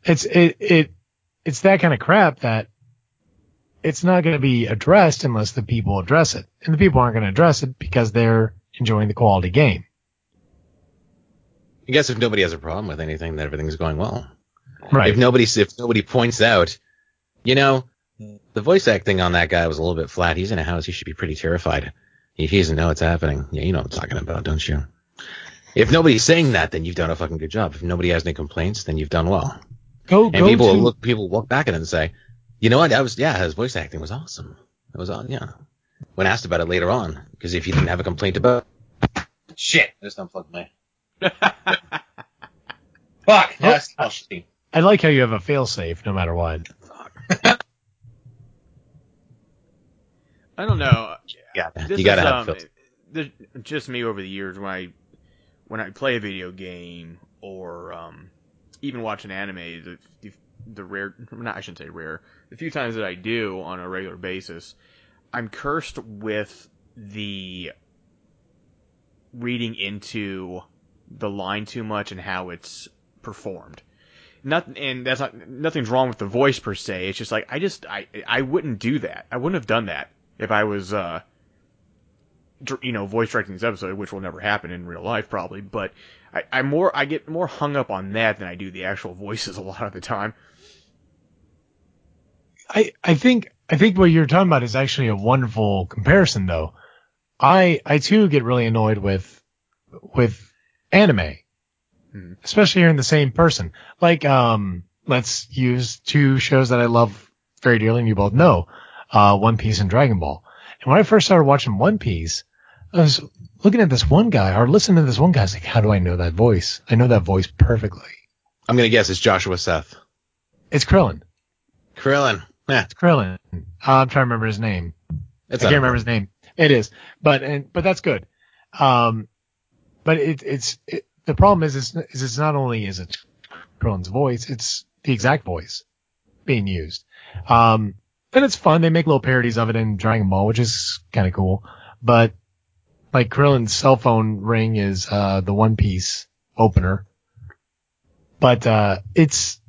it's, it, it, it's that kind of crap that it's not going to be addressed unless the people address it. And the people aren't going to address it because they're enjoying the quality game. I guess if nobody has a problem with anything, then everything's going well. Right. If nobody if nobody points out, you know, the voice acting on that guy was a little bit flat. He's in a house. He should be pretty terrified. He, he doesn't know what's happening. Yeah, you know what I'm talking about, don't you? If nobody's saying that, then you've done a fucking good job. If nobody has any complaints, then you've done well. Go, And go people to, will look people will look back at it and say, you know what? That was yeah, his voice acting was awesome. It was all yeah. When asked about it later on, because if you didn't have a complaint about shit, I just unplugged my (laughs) fuck. Yes. Oh, shit. I like how you have a failsafe no matter what. I don't know. Yeah, This you gotta is, have um, this- just me over the years when I when I play a video game or um, even watch an anime. The, the, the rare, not I shouldn't say rare. The few times that I do on a regular basis, I'm cursed with the reading into the line too much and how it's performed. Not, and that's not nothing's wrong with the voice per se. It's just like I just I I wouldn't do that. I wouldn't have done that if I was uh you know voice directing this episode, which will never happen in real life probably. But I, I more I get more hung up on that than I do the actual voices a lot of the time. I, I think I think what you're talking about is actually a wonderful comparison though. I I too get really annoyed with with anime. Hmm. Especially hearing the same person. Like um let's use two shows that I love very dearly and you both know. Uh One Piece and Dragon Ball. And when I first started watching One Piece, I was looking at this one guy or listening to this one guy, I was like, how do I know that voice? I know that voice perfectly. I'm gonna guess it's Joshua Seth. It's Krillin. Krillin. Yeah, It's Krillin. Uh, I'm trying to remember his name. it's I can't remember his name. It is, but and but that's good. Um, but it, it's it, the problem is it's, is it's not only is it Krillin's voice, it's the exact voice being used. Um, and it's fun. They make little parodies of it in Dragon Ball, which is kind of cool. But like Krillin's cell phone ring is uh the One Piece opener, but uh it's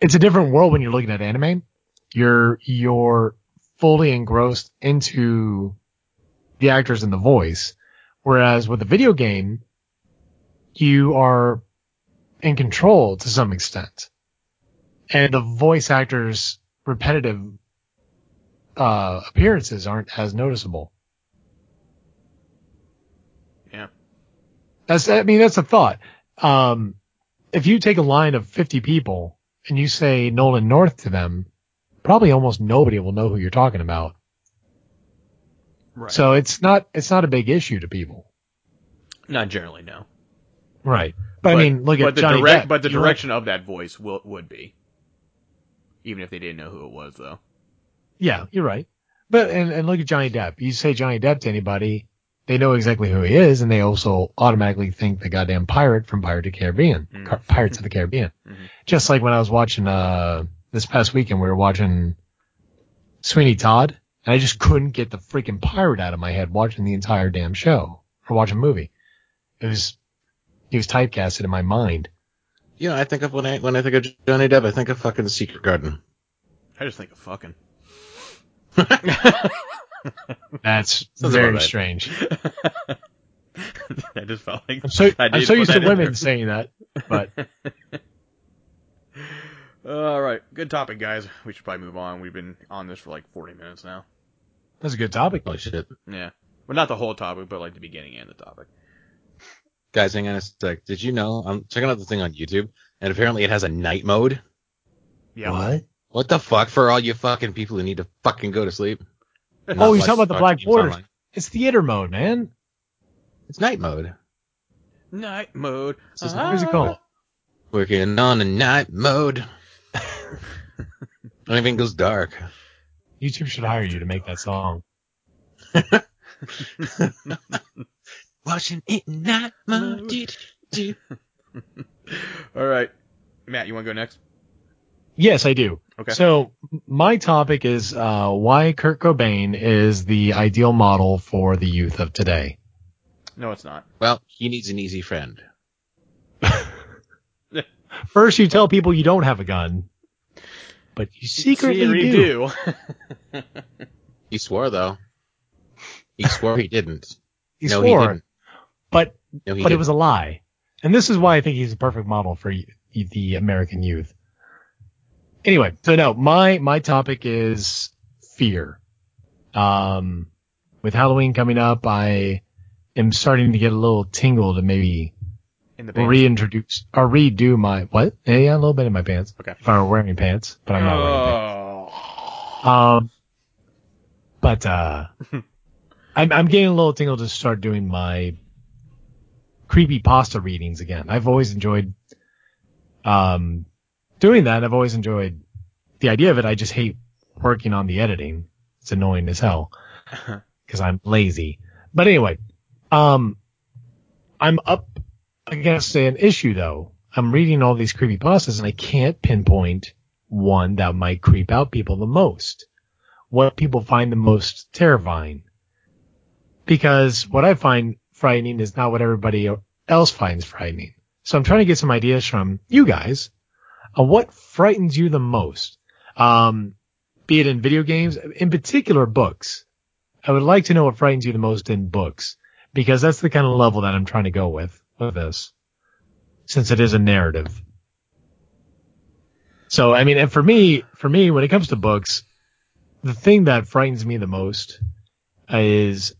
it's a different world when you're looking at anime. You're you're fully engrossed into the actors and the voice. Whereas with a video game, you are in control to some extent. And the voice actors' repetitive uh, appearances aren't as noticeable. Yeah. That's, I mean, that's a thought. Um, if you take a line of 50 people and you say Nolan North to them, probably almost nobody will know who you're talking about. Right. So it's not, it's not a big issue to people. not generally, no. Right. But, I mean, look but at the Johnny direct, Depp. but the You direction of that voice will would be, even if they didn't know who it was, though. Yeah, you're right. But and, and look at Johnny Depp. You say Johnny Depp to anybody, they know exactly who he is, and they also automatically think the goddamn pirate from Pirate of the Caribbean, Mhm. Car- Pirates of the Caribbean. (laughs) Mhm. Just like when I was watching uh this past weekend, we were watching Sweeney Todd, and I just couldn't get the freaking pirate out of my head watching the entire damn show or watching a movie. It was he was typecasted in my mind. You know, I think of when I when I think of Johnny Depp, I think of fucking Secret Garden. I just think of fucking. (laughs) (laughs) That's (laughs) Sounds very right. strange. (laughs) I just felt like I'm so I I'm so used to women there. saying that, but (laughs) All right, good topic, guys. We should probably move on. We've been on this for like 40 minutes now. that's a good topic. Holy shit. Yeah, well, not the whole topic, but like the beginning and the topic. Guys, hang on a sec. Did you know? I'm checking out the thing on YouTube, and apparently it has a night mode. Yeah. What? What the fuck for all you fucking people who need to fucking go to sleep? And Oh, not you're talking about the fucking black borders. online? It's theater mode, man. It's night mode. Night mode. This is- What is it called? Working on a night mode. (laughs) Everything goes dark. YouTube should hire you to make that song. (laughs) Watching it night mode. (laughs) All right, Matt, you want to go next? Yes, I do. Okay. So my topic is uh, why Kurt Cobain is the ideal model for the youth of today. No, it's not. Well, he needs an easy friend. (laughs) First, you tell people you don't have a gun, but you secretly do. do. (laughs) He swore though. He swore he didn't. He no, swore, he didn't. but No, he but it didn't. was a lie. And this is why I think he's a perfect model for the American youth. Anyway, so no, my my topic is fear. Um, with Halloween coming up, I am starting to get a little tingle to maybe reintroduce or redo my what? Yeah, a little bit in my pants. Okay. If I were wearing pants, but I'm not wearing pants. Oh. Um, but uh, (laughs) I'm I'm getting a little tingle to start doing my creepy pasta readings again. I've always enjoyed um doing that. I've always enjoyed the idea of it. I just hate working on the editing. It's annoying as hell because I'm lazy. But anyway, um, I'm up against an issue though. I'm reading all these creepy pastas and I can't pinpoint one that might creep out people the most. What people find the most terrifying. Because what I find frightening is not what everybody else finds frightening. So I'm trying to get some ideas from you guys what frightens you the most. Um, be it in video games, in particular books. I would like to know what frightens you the most in books because that's the kind of level that I'm trying to go with with this since it is a narrative. So, I mean, and for me, for me, when it comes to books, the thing that frightens me the most is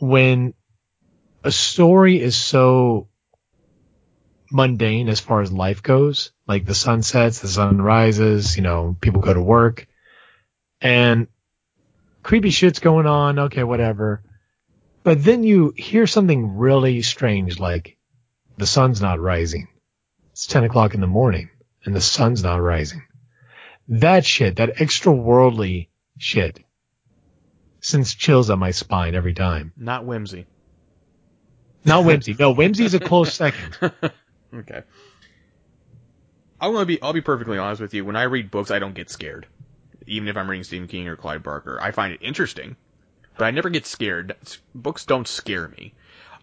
when a story is so mundane as far as life goes, like the sun sets, the sun rises, you know, people go to work and creepy shit's going on. Okay, whatever. But then you hear something really strange like the sun's not rising. it's 10 o'clock in the morning and the sun's not rising. That shit, that extra worldly shit, sends chills up my spine every time. Not whimsy. Not whimsy. No, whimsy is a close second. (laughs) okay. I'm gonna be. I'll be perfectly honest with you. When I read books, I don't get scared, even if I'm reading Stephen King or Clive Barker. I find it interesting, but I never get scared. Books don't scare me.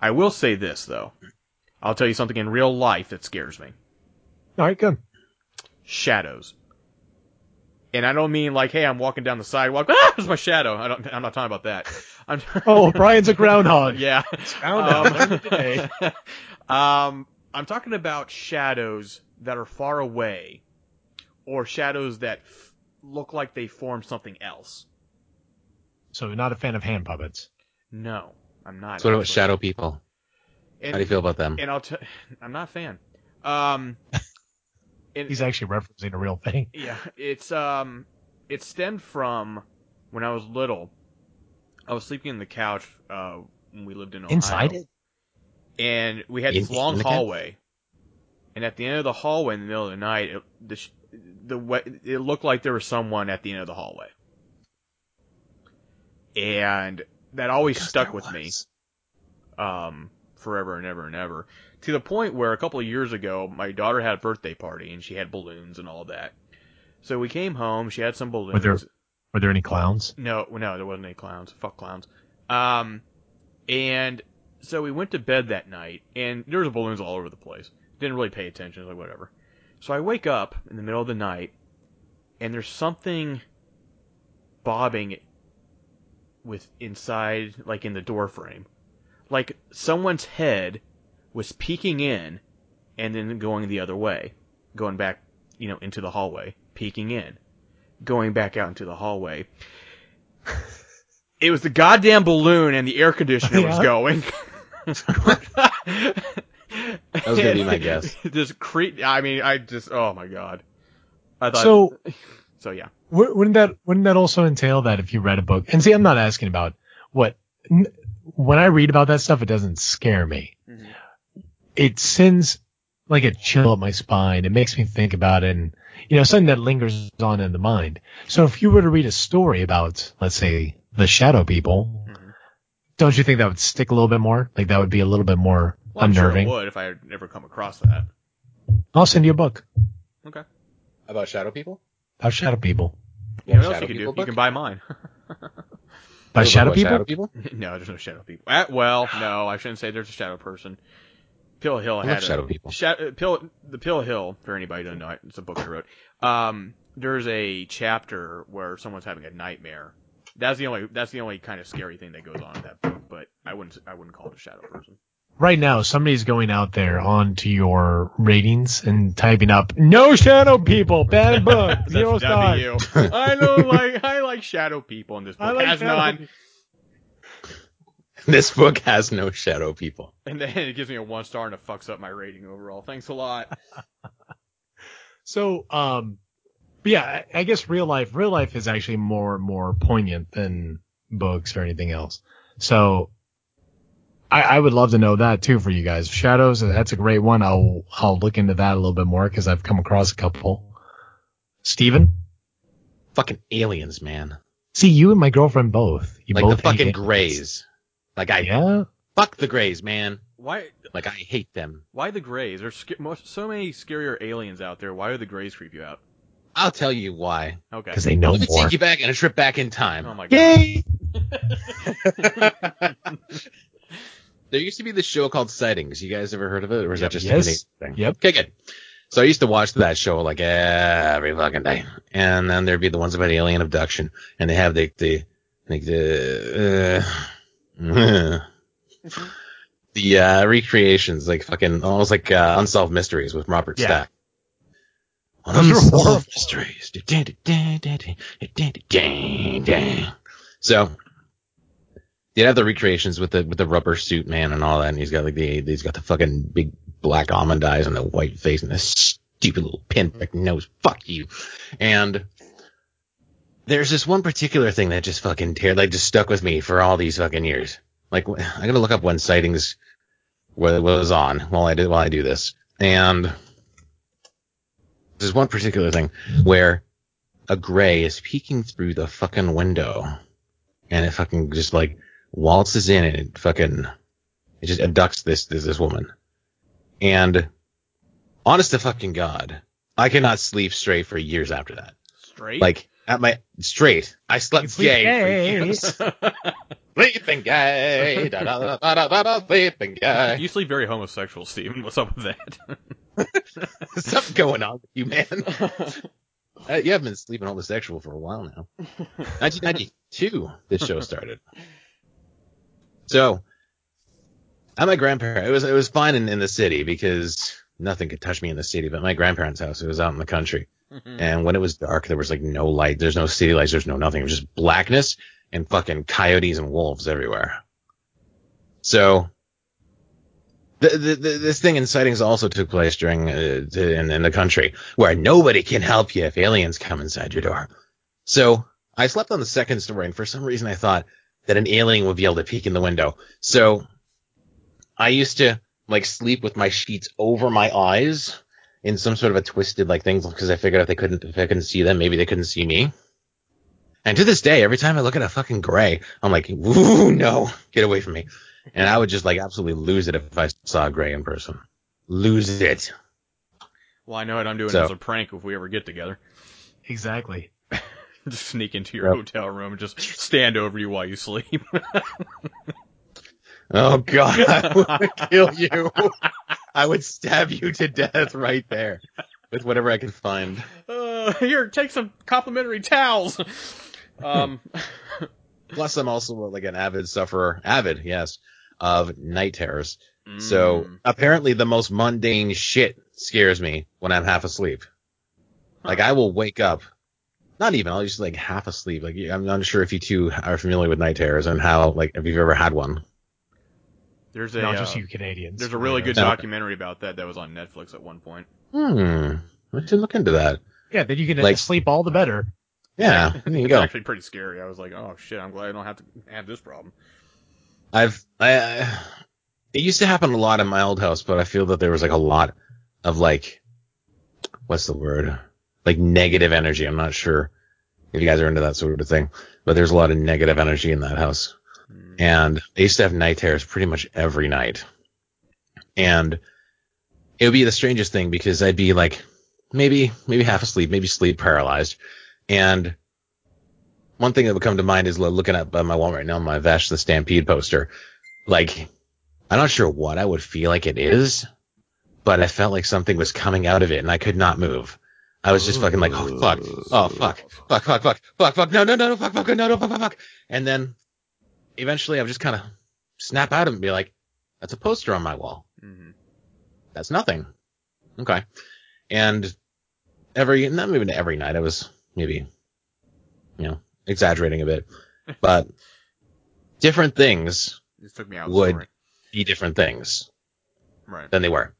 I will say this though. I'll tell you something in real life that scares me. All right, good. Shadows. And I don't mean like, hey, I'm walking down the sidewalk. (laughs) Ah, there's my shadow. I don't. I'm not talking about that. I'm. Oh, Brian's a groundhog. (laughs) yeah. Found out. Learned it today. um, (laughs) I'm talking about shadows that are far away, or shadows that f- look like they form something else. So you're not a fan of hand puppets. No, I'm not. So what about actually. shadow people? And, How do you feel about them? And I'll. T- (laughs) I'm not a fan. Um. (laughs) and- He's actually referencing a real thing. (laughs) Yeah, it's um, it stemmed from when I was little. I was sleeping in the couch uh, when we lived in Ohio. Inside it? And we had In- this long in the couch? hallway. And at the end of the hallway, in the middle of the night, it, the the way, it looked like there was someone at the end of the hallway, and that always Because stuck there with me um, forever and ever and ever. To the point where a couple of years ago, my daughter had a birthday party and she had balloons and all that. So we came home. She had some balloons. Were there- Were there any clowns? No, no, there wasn't any clowns. Fuck clowns. Um, and so we went to bed that night, and there was balloons all over the place. Didn't really pay attention, like whatever. So I wake up in the middle of the night, and there's something bobbing with inside, like in the door frame, like someone's head was peeking in, and then going the other way, going back, you know, into the hallway, peeking in going back out into the hallway. (laughs) It was the goddamn balloon and the air conditioner was going. (laughs) That was gonna be my guess. (laughs) Just cre- I mean, I just, oh my god. I thought, So so yeah. Wouldn't that wouldn't that also entail that if you read a book? And see, I'm not asking about what when I read about that stuff, it doesn't scare me. Mhm. It sends like a chill up my spine. It makes me think about it, and you know, something that lingers on in the mind. So if you were to read a story about, let's say, the shadow people. Don't you think that would stick a little bit more? Like that would be a little bit more Well, I'm sure it unnerving. would if I had never come across that. I'll send you a book Okay. About shadow people? about shadow people. You know what else you can do? people You can buy mine. (laughs) By shadow about people? Shadow people? (laughs) no, there's no shadow people. Ah, well, no, I shouldn't say there's a shadow person. Pill Hill I had love a, shadow people. Sha- uh, Pill, the Pill Hill, for anybody who doesn't know, it's a book I wrote. Um, there's a chapter where someone's having a nightmare. That's the only, that's the only kind of scary thing that goes on in that book, but I wouldn't, I wouldn't call it a shadow person. right now somebody's going out there onto your ratings and typing up no shadow people bad (laughs) book zero that'd be stars you. (laughs) I know, like, I like shadow people, and this book I like has shadow none. people. This book has no shadow people. And then it gives me a one star and it fucks up my rating overall. Thanks a lot. (laughs) so um but yeah I, I guess real life real life is actually more more poignant than books or anything else so I, I would love to know that too for you guys shadows that's a great one i'll i'll look into that a little bit more because i've come across a couple steven Fucking aliens, man. see you and my girlfriend both you like both the fucking Greys. Like I aliens. yeah fuck the Greys, man. Why, Like I hate them. why the Greys? There's sca- most, so many scarier aliens out there. Why do the Greys creep you out? I'll tell you why. Okay. because they know Let me more take you back on a trip back in time. Oh my god. Yay! There used to be this show called Sightings. You guys ever heard of it, or is Yep. that just Yes. a Canadian thing? Yep. Okay, good. So I used to watch that show like every fucking day, and then there'd be the ones about alien abduction, and they have the the like the uh, (laughs) the uh, recreations, like fucking almost like uh, unsolved mysteries with Robert Yeah. Stack. Those are horrible. Unsolved mysteries. So you'd have the recreations with the with the rubber suit man and all that, and he's got like the he's got the fucking big black almond eyes and the white face and the stupid little pinprick nose. Fuck you. And there's this one particular thing that just fucking tear like just stuck with me for all these fucking years. Like I'm gonna look up when sightings was on while I did while I do this, and there's one particular thing where a gray is peeking through the fucking window and it fucking just like waltzes in and it fucking it just abducts this this, this woman. And honest to fucking god, I cannot sleep straight for years after that. Straight. Like at my straight, I slept gay. for years. (laughs) Sleeping gay, da da da da da da, da sleeping gay. you sleep very homosexual, Steven. What's up with that? (laughs) Something going on with you, man. (laughs) Uh, you have been sleeping homosexual for a while now. 1992, this show started. So, at my grandparents, it was it was fine in, in the city because nothing could touch me in the city. But my grandparents' house, it was out in the country, and when it was dark, there was like no light. There's no city lights. There's no nothing. It was just blackness and fucking coyotes and wolves everywhere. So. The, the, the, this thing in sightings also took place during uh, in, in the country where nobody can help you if aliens come inside your door. So I slept on the second story, and for some reason I thought that an alien would be able to peek in the window. So I used to like sleep with my sheets over my eyes in some sort of a twisted like thing because I figured if they couldn't if I couldn't see them, maybe they couldn't see me. And to this day, every time I look at a fucking gray, I'm like, ooh, no, get away from me. And I would just like absolutely lose it if I saw a gray in person. Lose it. well, I know what I'm doing So- as a prank if we ever get together. Exactly. (laughs) Just sneak into your Yep. hotel room and just stand over you while you sleep. (laughs) Oh god, I (laughs) would kill you. I would stab you to death right there with whatever I could find. uh, here, take some complimentary towels. Um, Plus, I'm also like an avid sufferer, avid, yes, of night terrors. So mm, apparently, the most mundane shit scares me when I'm half asleep. Like I will wake up, not even, I'll just like half asleep. Like I'm not sure if you two are familiar with night terrors and how, like, if you've ever had one. there's a Not uh, just you Canadians. there's a really good No. documentary about that that was on Netflix at one point. Hmm, I should look into that. Yeah, then you can Like- sleep all the better. Yeah, (laughs) there you It's go. actually pretty scary. I was like, oh shit, I'm glad I don't have to have this problem. I've I, I it used to happen a lot in my old house, but I feel that there was like a lot of like what's the word? Like negative energy. I'm not sure if you guys are into that sort of thing, but there's a lot of negative energy in that house. Mm. And I used to have night terrors pretty much every night. And it would be the strangest thing because I'd be like maybe maybe half asleep, maybe sleep paralyzed. And one thing that would come to mind is looking at my wall right now, my Vash the Stampede poster. Like, I'm not sure what I would feel like it is, but I felt like something was coming out of it and I could not move. I was just fucking like, oh fuck, oh fuck, fuck, fuck, fuck, fuck, fuck, no, no, no, no, fuck, fuck, no, no, fuck, fuck, fuck. And then eventually I would just kind of snap out of it and be like, that's a poster on my wall. Mhm. That's nothing. Okay. And every, not maybe every night, I was maybe, you know, exaggerating a bit, (laughs) but different things took me out. Would- be different things Right. than they were.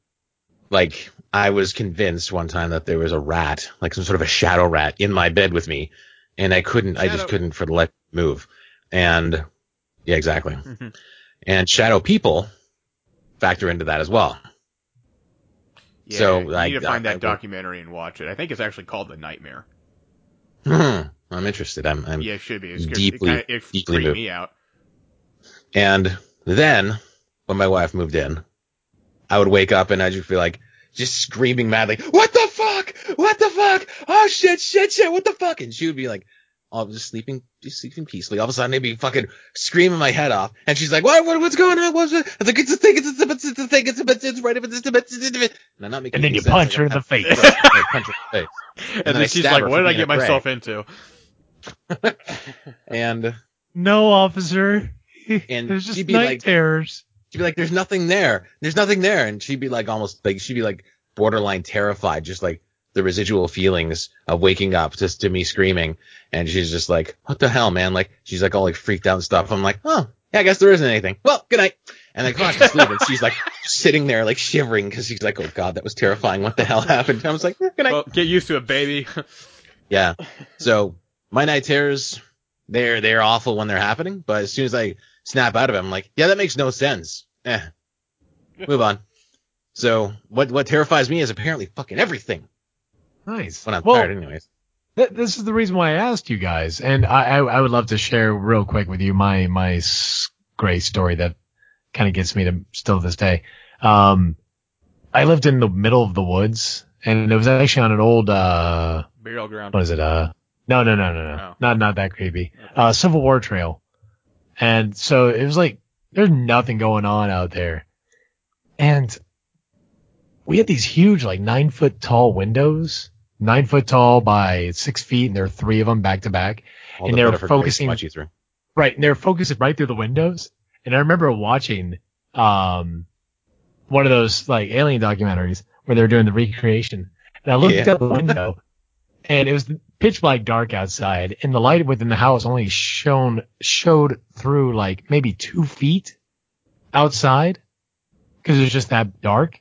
Like, I was convinced one time that there was a rat, like some sort of a shadow rat in my bed with me, and I couldn't, I just couldn't for the life move. And, yeah, exactly. Mhm. And shadow people factor into that as well. Yeah, So, you I- need to find I- I that will- documentary and watch it. I think it's actually called The Nightmare. Hmm. I'm interested. I'm, I'm, Yeah, it should be. It's deeply- it, kinda, it deeply moved. me out. And then when my wife moved in, I would wake up and I'd just be like, just screaming madly, what the fuck? What the fuck? Oh shit, shit, shit, what the fuck? And she would be like, oh, just sleeping, just sleeping peacefully. All of a sudden I'd be fucking screaming my head off. And she's like, what, what, what's going on? What's it? I was like, it's a thing, it's a, it's a, it's a thing, it's a, it's, it's right, it's a, it's a, it's a, it's and I'm not making And then you sense. punch her in the face. I punch her in the face. (laughs) And, then then she's like, what did I get a prey." myself into? (laughs) And No, officer. And There's just she'd be night like- terrors. She'd be like, "There's nothing there. There's nothing there," and she'd be like, almost like she'd be like borderline terrified, just like the residual feelings of waking up just to me screaming, and she's just like, "What the hell, man?" Like she's like all like freaked out and stuff. I'm like, "Oh, yeah, I guess there isn't anything." Well, good night. And I go back to sleep, and she's like (laughs) sitting there like shivering because she's like, "Oh God, that was terrifying. What the hell happened?" I was like, eh, "Good night." Well, get used to it, baby. (laughs) Yeah. So my night terrors, they're they're awful when they're happening, but as soon as I snap out of it, I'm like, yeah, that makes no sense. Eh. Move on. So what what terrifies me is apparently fucking everything. Nice. When I'm well, tired, anyways. th- this is the reason why I asked you guys, and I, I, I would love to share real quick with you my my great story that kind of gets me to still this day. Um, I lived in the middle of the woods, and it was actually on an old uh, Burial ground. what is it? Uh, no, no, no, no, no, Oh. not not that creepy. Uh, Civil War trail, and so it was like there's nothing going on out there, and we had these huge like nine foot tall windows, nine foot tall by six feet, and there are three of them back to back. All and the they were better for Grace to focusing-. Right, and they were focusing right through the windows. And I remember watching um one of those like alien documentaries where they were doing the recreation. And I looked Yeah. out the window and it was pitch black dark outside and the light within the house only shone showed through like maybe two feet outside because it was just that dark.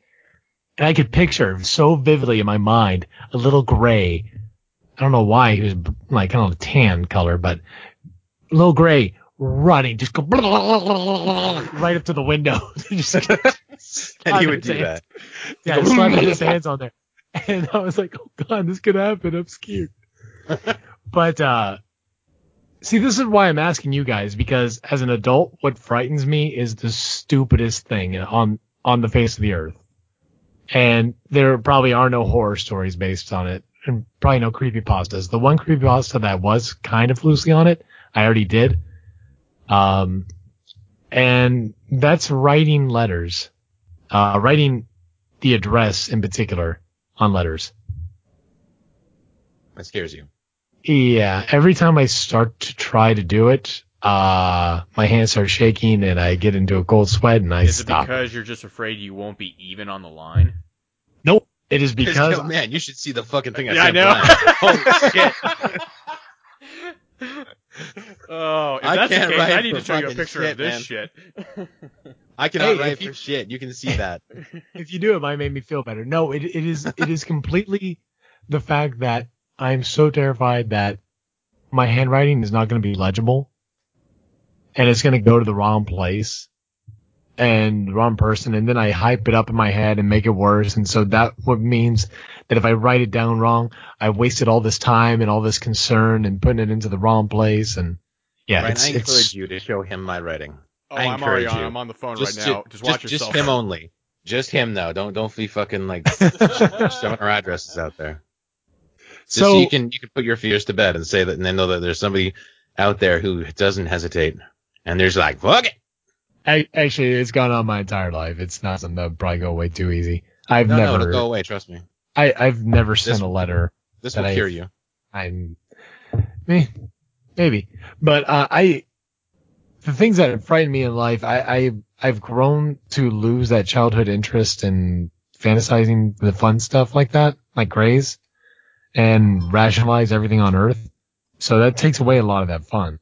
And I could picture so vividly in my mind a little gray. I don't know why he was like kind of a tan color, but little gray running, just go (laughs) right up to the window. (laughs) (laughs) And he would do hands. that. Yeah, slapping his hands on there. And I was like, oh god, this could happen. I'm scared. (laughs) but, uh, see, this is why I'm asking you guys, because as an adult, what frightens me is the stupidest thing on, on the face of the earth. And there probably are no horror stories based on it, and probably no creepypastas. The one creepypasta that was kind of loosely on it, I already did. Um, and that's writing letters, uh, writing the address in particular on letters. That scares you. Yeah, every time I start to try to do it, uh, my hands start shaking and I get into a cold sweat and I stop. Is it stop. because you're just afraid you won't be even on the line? nope, it is (laughs) because oh, man, you should see the fucking thing I Yeah, I know. (laughs) Holy shit. (laughs) oh, if I that's can't the case, write I need to show you a picture shit, of this man. shit. I cannot Hey, write you- for shit. You can see that. if you do it might make me feel better. No, it it is it is completely the fact that I'm so terrified that my handwriting is not going to be legible and it's going to go to the wrong place and the wrong person and then I hype it up in my head and make it worse and so that what means that if I write it down wrong, I wasted all this time and all this concern and putting it into the wrong place and yeah, Brian, it's, I it's encourage you to show him my writing. Oh, I I'm already on. you. I'm on the phone Just, right now. Just, watch just, yourself. just him only. Just him though. Don't don't be fucking like (laughs) showing our addresses out there. Just so, so you can you can put your fears to bed and say that and then know that there's somebody out there who doesn't hesitate and there's like fuck it. I, actually it's gone on my entire life. It's not something that would probably go away too easy. I've No, no, never it'll go away. Trust me. I, I've never sent a letter. This will I- cure you. I'm, me, maybe, but uh, I, the things that have frightened me in life, I, I, I've grown to lose that childhood interest in fantasizing the fun stuff like that, like Grays, and rationalize everything on Earth. So that takes away a lot of that fun.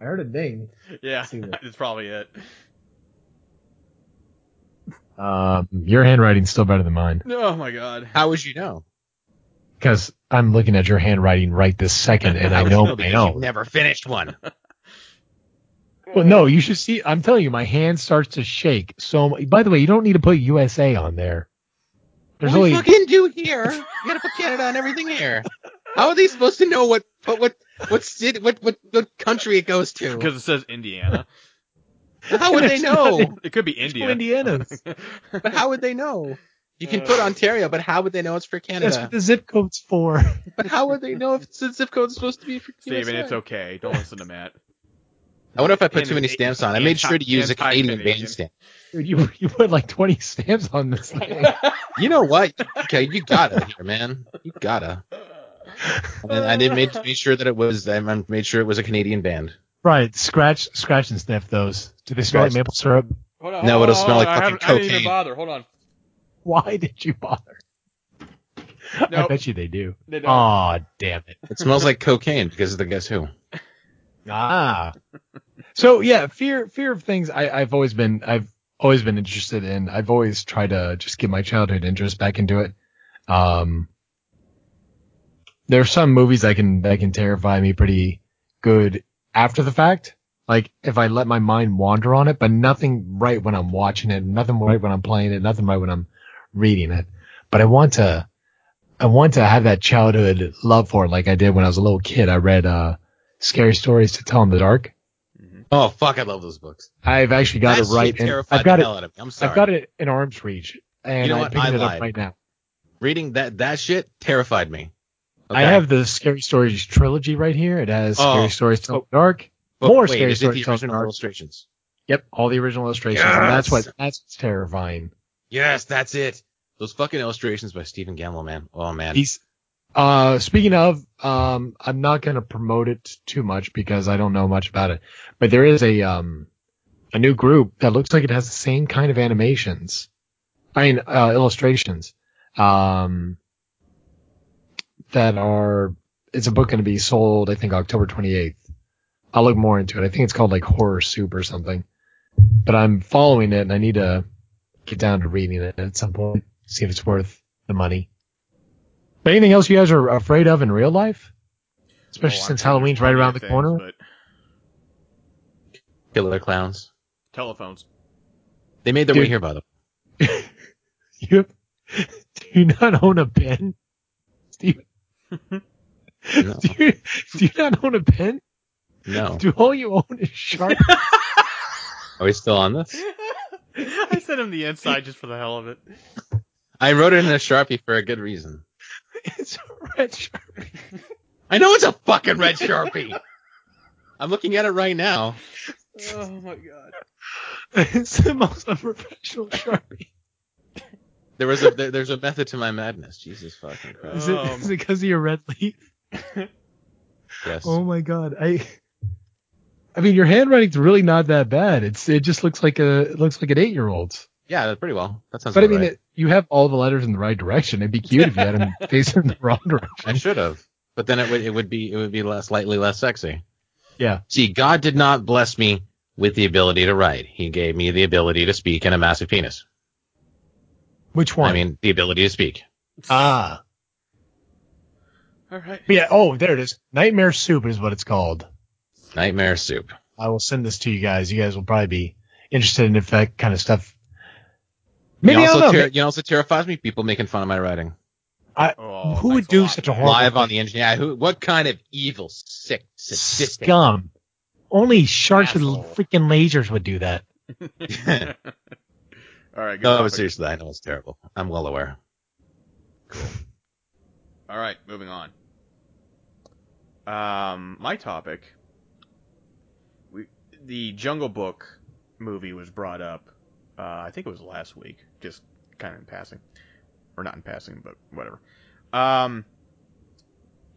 I heard a ding. yeah, (laughs) it's probably it. Um, your handwriting's still better than mine Oh my god. How would you know? because I'm looking at your handwriting right this second, and (laughs) I How would know, I because know. You've never finished one. (laughs) Well, no, you should see. I'm telling you, my hand starts to shake. So, by the way, you don't need to put USA on there. There's what only we fucking do here? You gotta put Canada on everything here. How are they supposed to know what what what what city what what, what country it goes to? Because it says Indiana. How would they know? It could be two India. Indianas. (laughs) But how would they know? You can put uh, Ontario, but how would they know it's for Canada? That's what the zip code's for. But how would they know if the zip code is supposed to be for Steven, USA? it's okay. Don't listen to Matt. I wonder if I put too many it- stamps on. I made sure to use a Canadian anti-Canadian. band stamp. Dude, you (laughs) you put like 20 stamps on this thing. You know what? Okay, you gotta here, man. You gotta. And I did made, made sure that it was. I made sure it was a Canadian band. right, scratch, scratch and sniff those. Do they smell like maple syrup? Hold on, No, hold it'll on, smell hold like on. I fucking haven't- I didn't even cocaine. bother. Hold on. Why did you bother? I bet you they do. They don't. Aw, damn it. It smells like cocaine because of the guess who. Ah. So yeah, fear fear of things I, I've always been I've always been interested in. I've always tried to just get my childhood interest back into it. Um there are some movies that can that can terrify me pretty good after the fact. Like if I let my mind wander on it, but nothing right when I'm watching it, nothing right when I'm playing it, nothing right when I'm reading it. But I want to I want to have that childhood love for it like I did when I was a little kid. I read uh, Scary Stories to Tell in the Dark. Mm-hmm. Oh fuck, I love those books. I've actually got That it right. in- I've got it. out of me. I'm sorry. I've got it in arm's reach, and You know I'm picking I it up right now. Reading that that shit terrified me. I have the Scary Stories trilogy right here. It has Oh. Scary Stories to Tell the Dark. But more wait, Scary Stories to Tell in the original Dark. illustrations? Yep, all the original illustrations. And that's what that's terrifying. Yes, that's it. Those fucking illustrations by Stephen Gammell, man. Oh man. He's uh speaking of um I'm not going to promote it too much because I don't know much about it. But there is a um a new group that looks like it has the same kind of animations. I mean uh illustrations. Um that are it's a book going to be sold I think October 28th. I'll look more into it. I think it's called like Horror Soup or something. But I'm following it and I need to get down to reading it at some point. See if it's worth the money. But anything else you guys are afraid of in real life? Especially Oh, since Halloween's right around the things, corner. But Killer clowns. telephones. They made their Dude. way here by the way. (laughs) You do you not own a pen? Steve, No. (laughs) do you, do you not own a pen? No. (laughs) Do all you own is sharp? Are we still on this? I sent him the inside just for the hell of it. I wrote it in a Sharpie for a good reason. (laughs) it's a red sharpie. I know it's a fucking red Sharpie. I'm looking at it right now. Oh my god. It's the most unprofessional sharpie. There was a there, there's a method to my madness. Jesus fucking Christ. Is it, oh. is it because of your red leaf? Yes. Oh my god, I. I mean, your handwriting's really not that bad. It's it just looks like a it looks like an eight year old's. Yeah, that's pretty well. That sounds. Good. But I mean, right. it, you have all the letters in the right direction. It'd be cute if you had them (laughs) facing the wrong direction. I should have, but then it would it would be it would be less slightly less sexy. Yeah. See, God did not bless me with the ability to write. He gave me the ability to speak and a massive penis. Which one? I mean, the ability to speak. ah, All right. But yeah. Oh, there it is. Nightmare Soup is what it's called. Nightmare soup. I will send this to you guys. You guys will probably be interested in if that kind of stuff. Maybe you, I don't also know. ter- you know, also terrifies me people making fun of my writing Oh, Who would do lot, such a horrible live thing. on the engineer. Who? What kind of evil, sick, sadistic? scum. Only sharks Asshole. with freaking lasers would do that. (laughs) (laughs) All right. Good no, but topic. seriously, I know it's terrible. I'm well aware. All right, moving on. Um, my topic. We the Jungle Book movie was brought up. Uh, I think it was last week, just kind of in passing, or not in passing, but whatever. Um,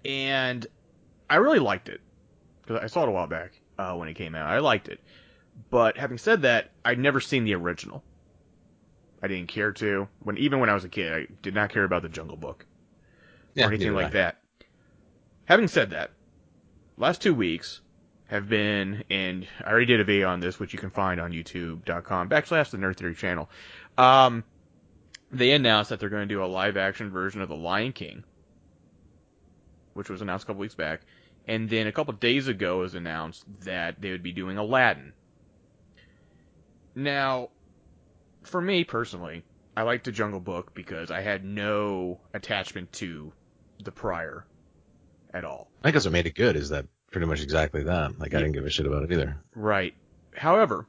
and I really liked it because I saw it a while back uh, when it came out. I liked it, but having said that, I'd never seen the original. I didn't care to. When even when I was a kid, I did not care about the Jungle Book Yeah, or anything like I. that. Having said that, last two weeks have been, and I already did a video on this, which you can find on youtube.com backslash the Nerd Theory channel. Um, they announced that they're going to do a live action version of The Lion King, which was announced a couple weeks back. And then a couple days ago was announced that they would be doing Aladdin. Now, for me personally, I liked the Jungle Book because I had no attachment to the prior at all. I think that's what made it good. Is that pretty much exactly that? Like I didn't give a shit about it either. Right. However,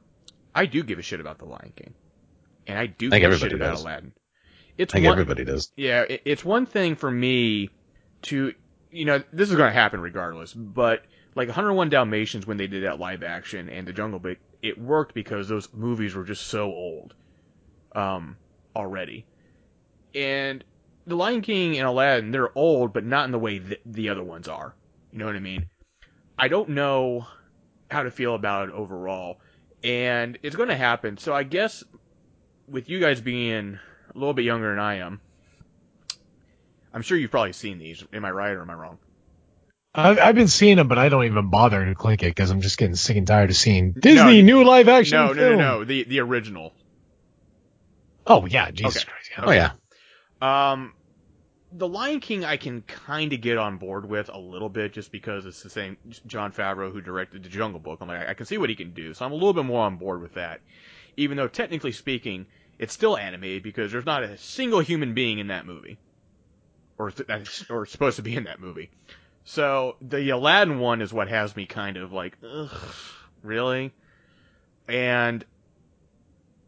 I do give a shit about the Lion King, and I do I give a shit everybody about does. Aladdin. It's I think one, everybody does. yeah, it, it's one thing for me to, you know, this is going to happen regardless, but like 101 Dalmatians when they did that live action and the Jungle Book, it worked because those movies were just so old, um, already. And the Lion King and Aladdin, they're old, but not in the way that the other ones are. You know what I mean? I don't know how to feel about it overall, and it's going to happen. So I guess with you guys being a little bit younger than I am, I'm sure you've probably seen these. Am I right or am I wrong? I've, I've been seeing them, but I don't even bother to click it because I'm just getting sick and tired of seeing Disney new live action No, no, no, film. no. The the original. Oh yeah, Jesus Okay. Christ. yeah. Oh yeah. Um, the Lion King I can kind of get on board with a little bit just because it's the same Jon Favreau who directed the Jungle Book. I'm like I can see what he can do, so I'm a little bit more on board with that. Even though technically speaking, it's still animated because there's not a single human being in that movie. or th- or supposed to be in that movie. So the Aladdin one is what has me kind of like, really? And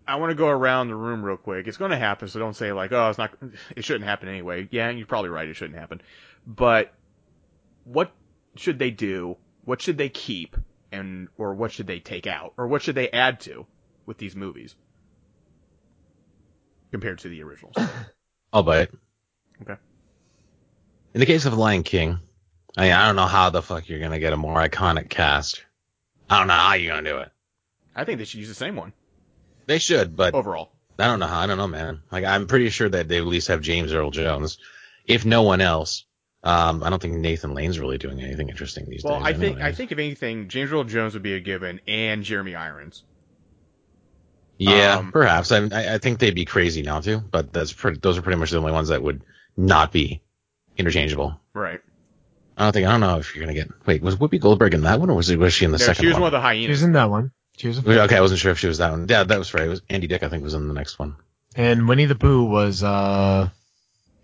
I want to go around the room real quick. It's going to happen, so don't say like, oh, it's not, it shouldn't happen anyway. Yeah, you're probably right, it shouldn't happen. But what should they do? What should they keep? And, or what should they take out? Or what should they add to with these movies? Compared to the originals. (coughs) I'll buy it. Okay. In the case of Lion King, I mean, I don't know how the fuck you're gonna get a more iconic cast. I don't know how you're gonna do it. I think they should use the same one They should, but overall. I don't know how. I don't know, man. Like I'm pretty sure that they at least have James Earl Jones, if no one else. Um, I don't think Nathan Lane's really doing anything interesting these Well, days. I think I think if anything, James Earl Jones would be a given, and Jeremy Irons. Yeah, um, perhaps. I, I I think they'd be crazy now too, but that's pretty, those are pretty much the only ones that would not be interchangeable. Right. I don't think I don't know if you're gonna get. Wait, was Whoopi Goldberg in that one, or was it was she in the No, second she was one? one of the She hyenas. was in that one. She was in Okay, I wasn't sure if she was that one. Yeah, that was right. It was Andy Dick. I think was in the next one. And Winnie the Pooh was uh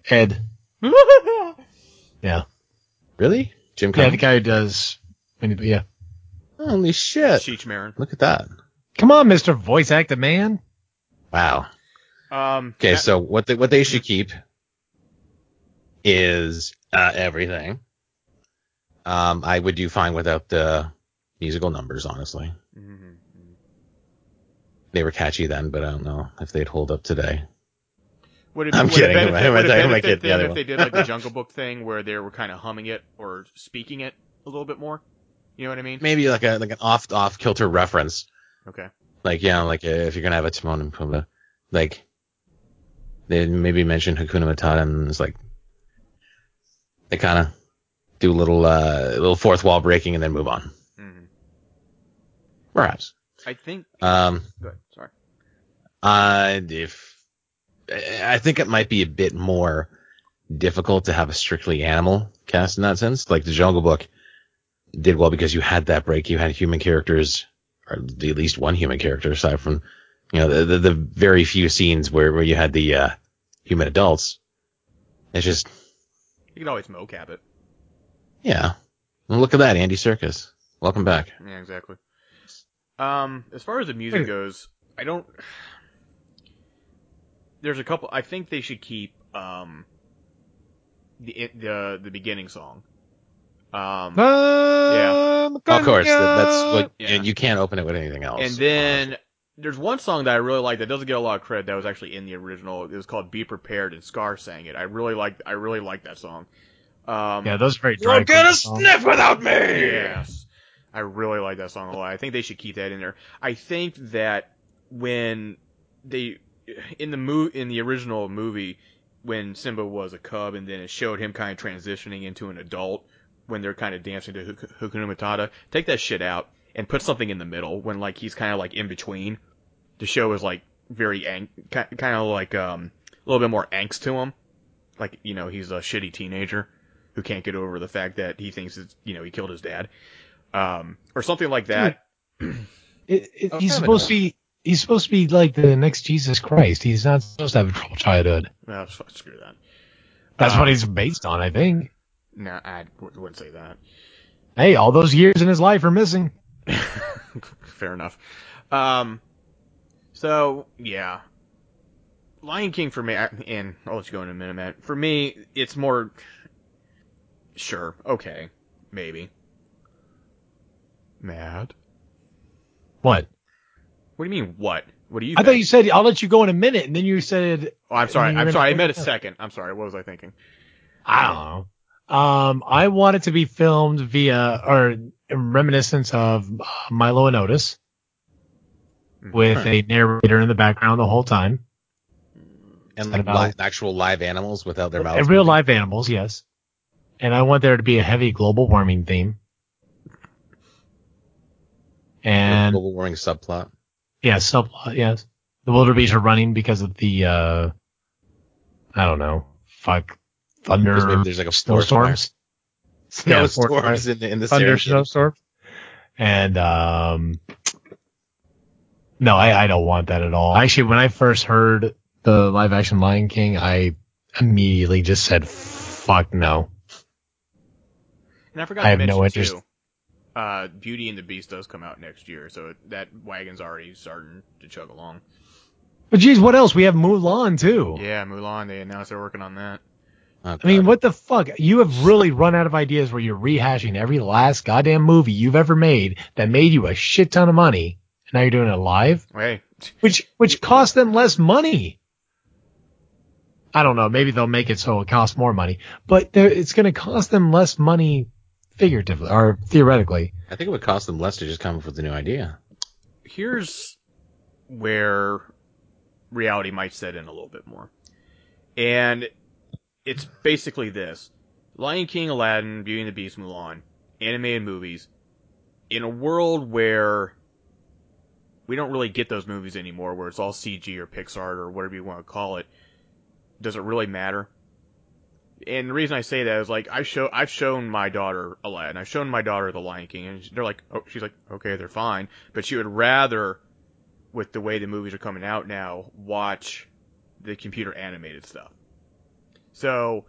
Ed. (laughs) Yeah. Really? Jim Yeah, the guy who does Winnie the Pooh. Yeah. Holy shit! Cheech Marin. Look at that. Come on, Mr. Voice Actor Man. Wow. Um, Okay, that- so what they, what they should keep is uh, everything. Um, I would do fine without the musical numbers, honestly. Mhm. They were catchy then, but I don't know if they'd hold up today. Would it, I'm would kidding. It Am I, am I would it am I benefit kidding? The other if one. they did like the (laughs) Jungle Book thing where they were kind of humming it or speaking it a little bit more? You know what I mean? Maybe like a like an off off kilter reference, Okay. like yeah, like uh, if you're gonna have a Timon and Pumbaa, like they maybe mention Hakuna Matata and it's like they kind of do a little uh little fourth wall breaking and then move on, Mm-hmm. perhaps. I think. Um, Good. Sorry. Uh, if I think it might be a bit more difficult to have a strictly animal cast in that sense. Like the Jungle Book did well because you had that break. You had human characters, or at least one human character, aside from you know the the, the very few scenes where where you had the uh, human adults. It's just You can always mocap it. yeah. Well, look at that, Andy Serkis. Welcome back. Yeah, exactly. Um, as far as the music goes, I don't. There's a couple. I think they should keep um the the the beginning song. Um, Um, Of course, that, that's what Yeah. and you can't open it with anything else. and then there's one song that I really like that doesn't get a lot of credit. That was actually in the original. It was called "Be Prepared" and Scar sang it. I really like. I really like that song. Um, Yeah, those are very You're drag gonna sniff without me. Yes. I really like that song a lot. I think they should keep that in there. I think that when they in the mo- in the original movie when Simba was a cub and then it showed him kind of transitioning into an adult when they're kind of dancing to Hakuna Matata, take that shit out and put something in the middle when like he's kind of like in between. The show is like very ang- kind of like um a little bit more angst to him. Like, you know, he's a shitty teenager who can't get over the fact that he thinks it's, you know, he killed his dad. Um, or something like that. It, it, Oh, he's supposed to be. He's supposed to be like the next Jesus Christ. He's not supposed to have a troubled childhood. Fuck, screw that. That's Uh, what he's based on, I think. No, I wouldn't say that. Hey, all those years in his life are missing. (laughs) Fair enough. Um, so yeah, Lion King for me, and I'll let you go in a minute, Matt. For me, it's more. Sure, okay, maybe. Matt, What? what do you mean? What? What do you? I think? thought you said I'll let you go in a minute, and then you said Oh, I'm sorry. I'm sorry. I gonna- meant a second. I'm sorry. What was I thinking? I don't know. Um, I want it to be filmed via or reminiscence of uh, Milo and Otis with a narrator in the background the whole time. and like about- li- actual live animals without their mouths. And real moving. live animals, yes. And I want there to be a heavy global warming theme. And the global warming subplot. yeah, subplot, yes. The wildebeest are running because of the uh I don't know, fuck thunder Because maybe there's like a forest fire. snowstorms. (laughs) Yeah, forest in the, in the thunder snowstorm. And um no, I, I don't want that at all. Actually, when I first heard the live action Lion King, I immediately just said fuck no. And I forgot I to have mention no interest. too. Uh, Beauty and the Beast does come out next year, so that wagon's already starting to chug along. But geez, what else? We have Mulan too. Yeah, Mulan. They announced they're working on that. Oh, I mean, what the fuck? You have really run out of ideas where you're rehashing every last goddamn movie you've ever made that made you a shit ton of money. And now you're doing it live, Hey, which which costs them less money. I don't know. Maybe they'll make it so it costs more money, but it's going to cost them less money, figuratively or theoretically. I think it would cost them less to just come up with a new idea. here's where reality might set in a little bit more. And it's basically this. Lion King, Aladdin, Beauty and the Beast, Mulan, animated movies, in a world where we don't really get those movies anymore, where it's all CG or Pixar or whatever you want to call it, does it really matter? And the reason I say that is like I show I've shown my daughter Aladdin, I've shown my daughter The Lion King, and they're like, oh, she's like, okay, they're fine, but she would rather, with the way the movies are coming out now, watch the computer animated stuff. So,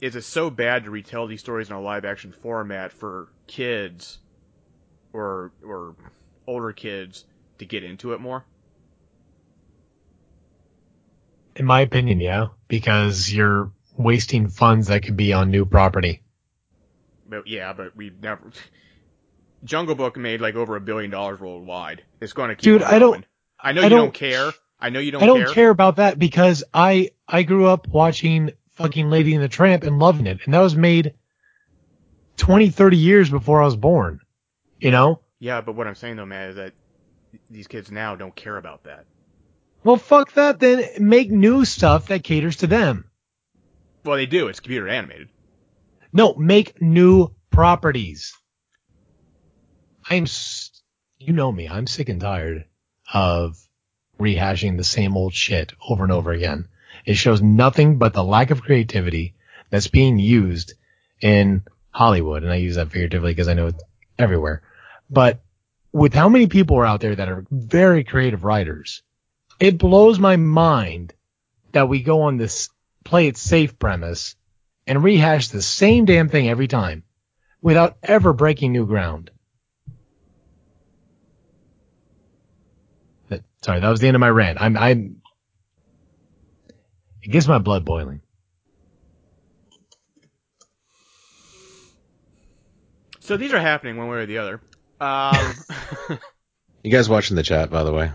is it so bad to retell these stories in a live action format for kids or or older kids to get into it more? In my opinion, yeah, because you're wasting funds that could be on new property. But yeah, but we never. Jungle Book made like over a billion dollars worldwide. It's going to keep. Dude, I don't- I know I you don't, don't- care. I know you don't. I don't care. care. about that because I I grew up watching fucking Lady and the Tramp and loving it, and that was made 20, 30 years before I was born. You know? Yeah, but what I'm saying though, man, is that these kids now don't care about that. Well, fuck that. Then make new stuff that caters to them. Well, they do. It's computer animated. No, make new properties. I'm, you know me. I'm sick and tired of rehashing the same old shit over and over again. It shows nothing but the lack of creativity that's being used in Hollywood. And I use that figuratively because I know it's everywhere. But with how many people are out there that are very creative writers, it blows my mind that we go on this play it safe premise and rehash the same damn thing every time without ever breaking new ground. That- Sorry, that was the end of my rant. I'm, I'm, it gets my blood boiling. So these are happening one way or the other. Um, (laughs) You guys watching the chat, by the way?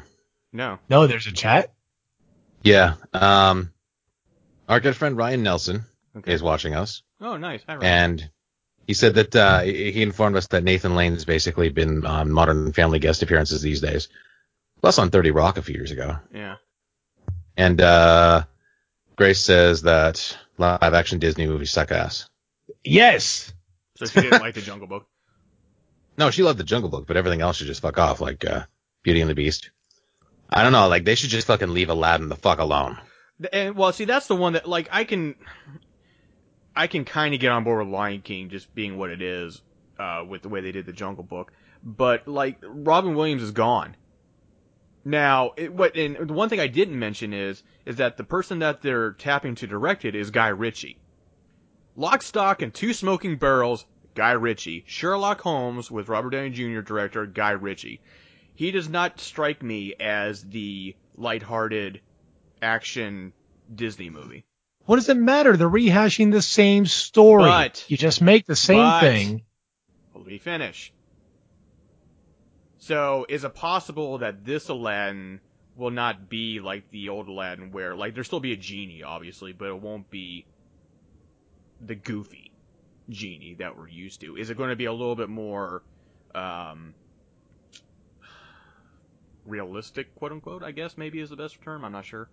no. No, there's a chat. Yeah. Um, our good friend Ryan Nelson Okay. is watching us, Oh, nice. Hi, Ryan. and he said that uh, he he informed us that Nathan Lane has basically been on Modern Family guest appearances these days, plus on 30 Rock a few years ago. Yeah. And uh, Grace says that live action Disney movies suck ass. Yes. So she didn't like the (laughs) Jungle Book. No, she loved the Jungle Book, but everything else should just fuck off, like uh, Beauty and the Beast. I don't know, like they should just fucking leave Aladdin the fuck alone. And well, see, that's the one that like I can, I can kind of get on board with Lion King just being what it is, uh, with the way they did the Jungle Book. But like Robin Williams is gone. Now, it, what and the one thing I didn't mention is is that the person that they're tapping to direct it is Guy Ritchie. Lock, Stock, and Two Smoking Barrels, Guy Ritchie. Sherlock Holmes with Robert Downey Jr. director Guy Ritchie. He does not strike me as the lighthearted action Disney movie. What does it matter? They're rehashing the same story. But- you just make the same but- thing. Let me finish. So, is it possible that this Aladdin will not be like the old Aladdin where, like, there'll still be a genie, obviously, but it won't be the goofy genie that we're used to? Is it going to be a little bit more, um, realistic, quote unquote, I guess maybe is the best term? I'm not sure.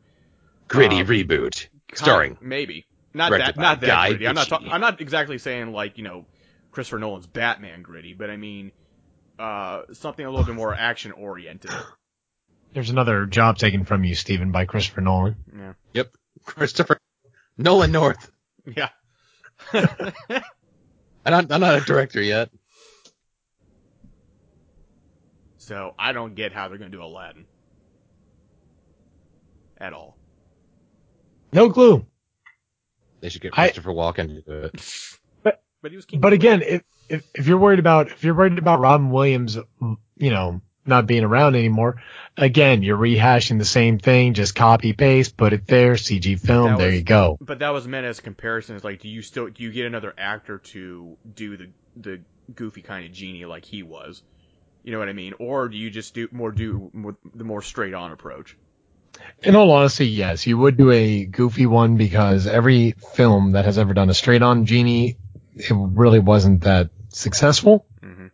Gritty Um, reboot, starring. maybe not that not that Guy gritty. I'm not ta- I'm not exactly saying like you know Christopher Nolan's Batman gritty, but I mean uh something a little bit more action oriented. (sighs) There's another job taken from you, Stephen, by Christopher Nolan. Yeah, Yep, Christopher Nolan North. (laughs) yeah. (laughs) I'm not, I'm not a director yet. so I don't get how they're gonna do Aladdin at all. No clue. They should get I- Christopher Walken to do it. But he was King. But again, if, if if you're worried about if you're worried about Robin Williams, you know, not being around anymore, again, you're rehashing the same thing. Just copy paste, put it there, CG film. That there was- you go. But that was meant as a comparison. It's like, do you still do you get another actor to do the the goofy kind of genie like he was? You know what I mean? Or do you just do more do more, the more straight on approach? In all honesty, yes, you would do a goofy one because every film that has ever done a straight on genie, it really wasn't that successful. hmm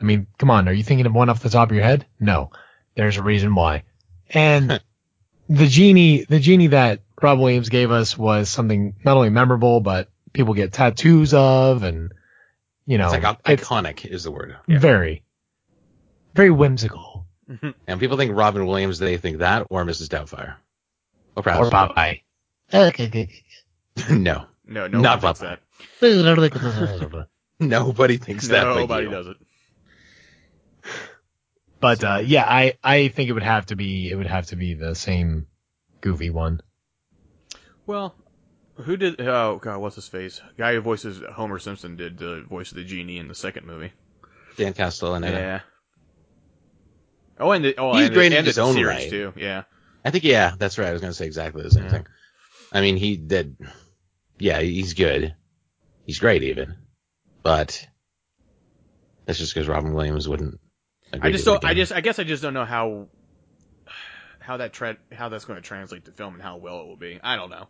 I mean, come on, are you thinking of one off the top of your head? No. There's a reason why. And the genie, the genie that Rob Williams gave us was something not only memorable, but people get tattoos of and, you know, It's like it's iconic is the word. very, very whimsical. And people think Robin Williams, they think that or Mrs. Doubtfire. Or Or perhaps Popeye. (laughs) no. No, no, Not one thinks Popeye. that. (laughs) Nobody thinks that. Nobody does it. But, uh, yeah, I, I think it would have to be, it would have to be the same goofy one. Well, who did? Oh God, what's his face? Guy who voices Homer Simpson did the voice of the genie in the second movie. Dan Castellaneta. Yeah. Oh, and the, oh, He's and great in the, and his own series right. too. Yeah. I think yeah, that's right. I was gonna say exactly the same Yeah. thing. I mean, he did. Yeah, he's good. He's great even, but that's just because Robin Williams wouldn't. agree I just don't. I just. I guess I just don't know how how that tra- how that's going to translate to film and how well it will be. I don't know.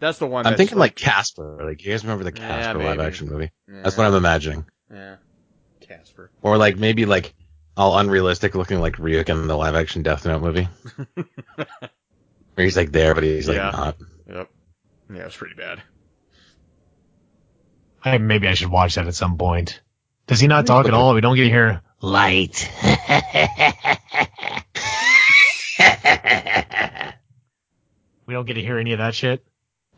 That's the one. I'm thinking like Casper. Like you guys remember the Yeah, Casper live action movie? yeah, That's what I'm imagining. Yeah. Casper. Or like maybe like all unrealistic looking like Ryuk in the live action Death Note movie. (laughs) Where he's like there, but he's like Yeah. not. Yep. Yeah, it's pretty bad. I, maybe I should watch that at some point. Does he not talk at all? We don't get to hear light. (laughs) we don't get to hear any of that shit.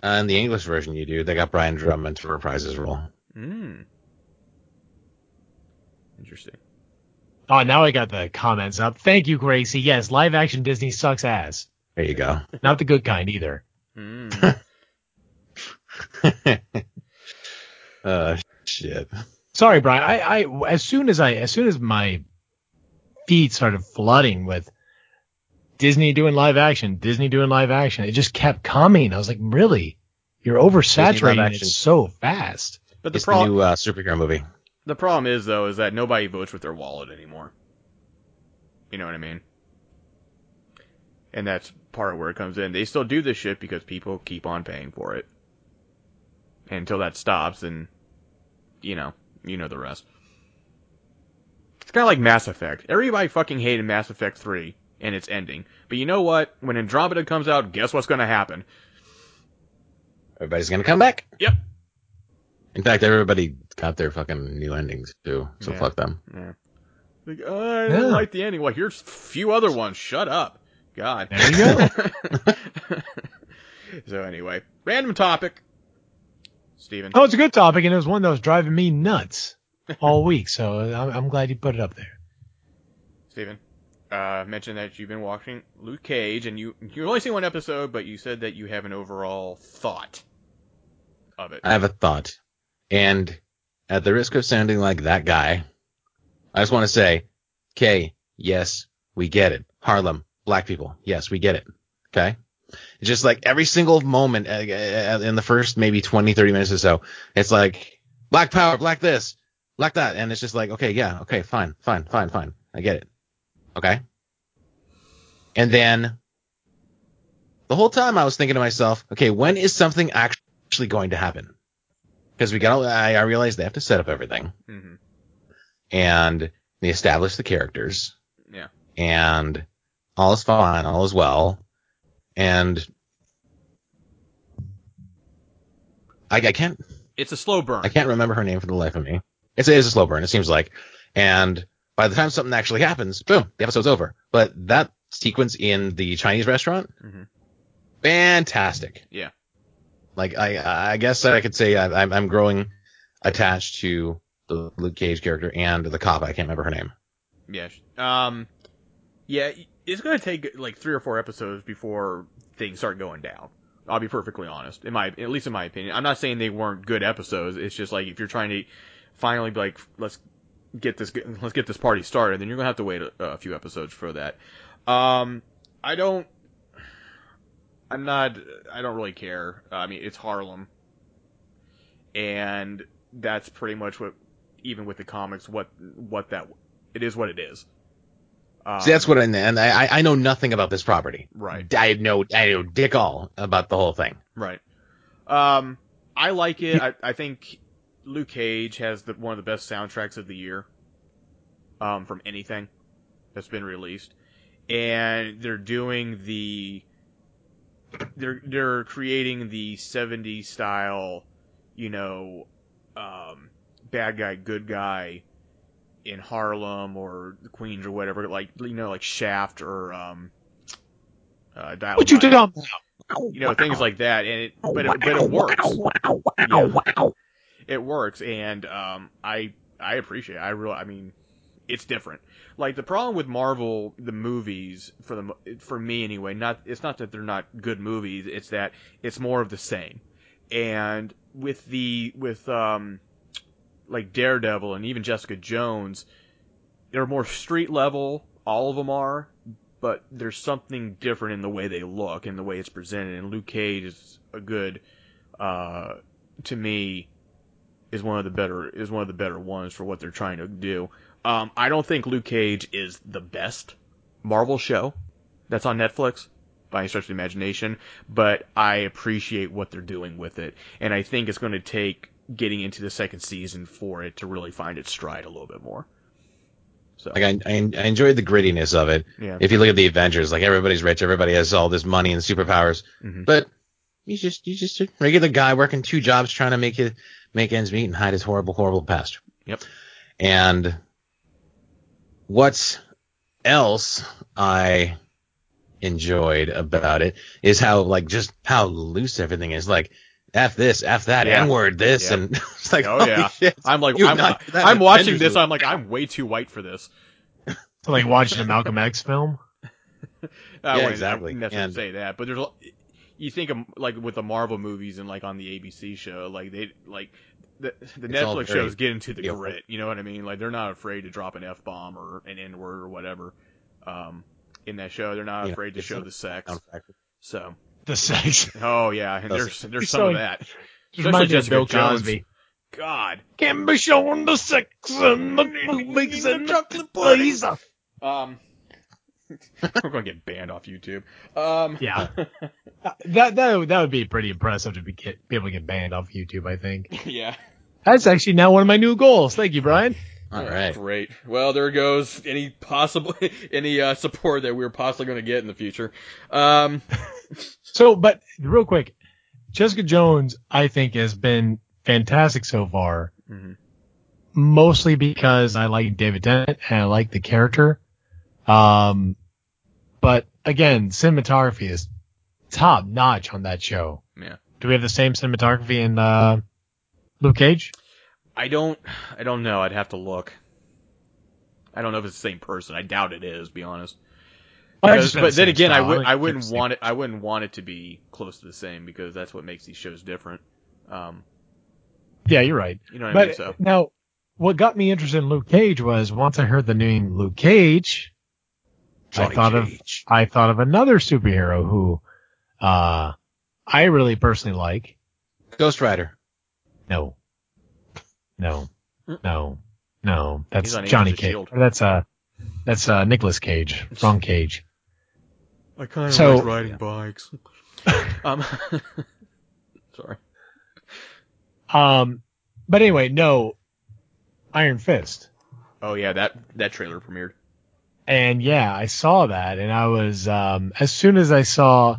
Uh, in the English version, you do. They got Brian Drummond to reprise his role. Mm. Interesting. Oh, now I got the comments up. Thank you, Gracie. Yes, live action Disney sucks ass. There you go. Not the good kind either. Mm. (laughs) uh, shit. Sorry, Brian. I, I, as soon as I, as soon as my feed started flooding with Disney doing live action, Disney doing live action, it just kept coming. I was like, really? You're oversaturating action. it so fast. But the It's the new uh, superhero movie. The problem is though is that nobody votes with their wallet anymore. You know what I mean? And that's part of where it comes in. They still do this shit because people keep on paying for it. And until that stops, then you know, you know the rest. It's kind of like Mass Effect. Everybody fucking hated Mass Effect 3 and its ending. But you know what? When Andromeda comes out, guess what's going to happen? Everybody's gonna come back. Yep. In fact, everybody got their fucking new endings too. So Yeah. fuck them. Yeah. Like, oh, I didn't Yeah. like the ending. Well, here's a few other ones. Shut up. God. There you go. (laughs) so anyway, random topic. Steven. Oh, it's a good topic, and it was one that was driving me nuts all (laughs) week. So I'm, I'm glad you put it up there. Steven. Uh, mentioned that you've been watching Luke Cage, and you you only seen one episode, but you said that you have an overall thought of it. I have a thought, and at the risk of sounding like that guy, I just want to say, okay, yes, we get it. Harlem, black people, yes, we get it. Okay. It's just like every single moment uh, uh, in the first maybe 20, 30 minutes or so, it's like black power, black this, black that. And it's just like, okay, yeah, okay, fine, fine, fine, fine. I get it. Okay. And then the whole time I was thinking to myself, okay, when is something actually going to happen? Because we got, I, I realized they have to set up everything hmm and they establish the characters Yeah. and all is fine, all is well. And I, I can't, It's a slow burn. I can't remember her name for the life of me. It's, it is a slow burn, it seems like. And by the time something actually happens, boom, the episode's over. But that sequence in the Chinese restaurant, Mhm. fantastic. Yeah. Like I, I guess I could say I, I'm, growing attached to the Luke Cage character and the cop. I can't remember her name. Yeah. Um. Yeah, it's gonna take like three or four episodes before things start going down. I'll be perfectly honest. In my, at least in my opinion, I'm not saying they weren't good episodes. It's just like if you're trying to finally be like, let's get this, let's get this party started, then you're gonna have to wait a, a few episodes for that. Um, I don't, I'm not, I don't really care. I mean, it's Harlem, and that's pretty much what, even with the comics, what what that it is what it is. Um, See, that's what I, and I, I know nothing about this property. right. I know, I know dick all about the whole thing. Right. Um, I like it. I, I think Luke Cage has the, one of the best soundtracks of the year. Um, from anything that's been released, and they're doing the, they're they're creating the '70s style, you know, um, bad guy, good guy, in Harlem or the Queens or whatever, like you know, like Shaft or um, uh, Dial What you did on you know, things like that, and it, but it, but it works. Yeah. It works, and um, I I appreciate. It. I really, I mean, it's different. Like the problem with Marvel, the movies for the for me anyway, not it's not that they're not good movies. It's that it's more of the same. And with the with um, like Daredevil and even Jessica Jones, they're more street level. All of them are, but there's something different in the way they look and the way it's presented. And Luke Cage is a good, uh, to me, is one of the better is one of the better ones for what they're trying to do. Um, I don't think Luke Cage is the best Marvel show that's on Netflix by any stretch of the imagination, but I appreciate what they're doing with it, and I think it's going to take getting into the second season for it to really find its stride a little bit more. So Like I, I, I enjoyed the grittiness of it. yeah, If you look at the Avengers, like everybody's rich, everybody has all this money and superpowers, Mhm. but he's just he's just a regular guy working two jobs trying to make it make ends meet and hide his horrible horrible past. Yep. And what else I enjoyed about it is how like just how loose everything is. Like f this, f that, Yeah. n word this, Yep. and (laughs) it's like Oh, holy yeah. shit. I'm like You've I'm, not- I'm watching this. movie. I'm like I'm way too white for this. (laughs) like watching a Malcolm X film. (laughs) I wouldn't- exactly. I wouldn't necessarily say that, but there's a- you think of like with the Marvel movies and like on the ABC show, like they like the the Netflix shows get into the real. grit. You know what I mean? Like they're not afraid to drop an f bomb or an n word or whatever. Um, in that show, they're not You know, afraid to show the sex. So, The sex. oh yeah, and there's (laughs) there's some so- of that. Just Especially reminds me of Jessica Bill Jones. Cosby. God. Can be shown the sex and the movies and the chocolate plays. Um, (laughs) we're gonna get banned off YouTube. Um, Yeah. (laughs) That that would- that would be pretty impressive to be, get, be able to get banned off YouTube. I think yeah. That's actually now one of my new goals. Thank you, Brian. All right. Great. Well, there goes any possible (laughs) any uh, support that we're possibly going to get in the future. Um, (laughs) So, but real quick, Jessica Jones, I think, has been fantastic so far. Mm-hmm. Mostly because I like David Tennant and I like the character. Um, but again, cinematography is top notch on that show. Yeah. Do we have the same cinematography in uh, Luke Cage? I don't I don't know. I'd have to look. I don't know if it's the same person. I doubt it is. Be honest. Because- but the then same again, I style. would don't I wouldn't want it. I wouldn't want it to be close to the same because that's what makes these shows different. Um. Yeah, you're right. you know what I mean? So now, what got me interested in Luke Cage was once I heard the name Luke Cage, I thought of I thought of another superhero who uh I really personally like. Ghost Rider. No. No. No. No. That's Johnny Cage. S.H.I.E.L.D.. That's uh that's uh Nicolas Cage. Wrong Cage. I kind of So- like riding bikes. (laughs) um, (laughs) sorry. Um but anyway, no. Iron Fist. Oh yeah, that that trailer premiered. And yeah, I saw that and I was um as soon as I saw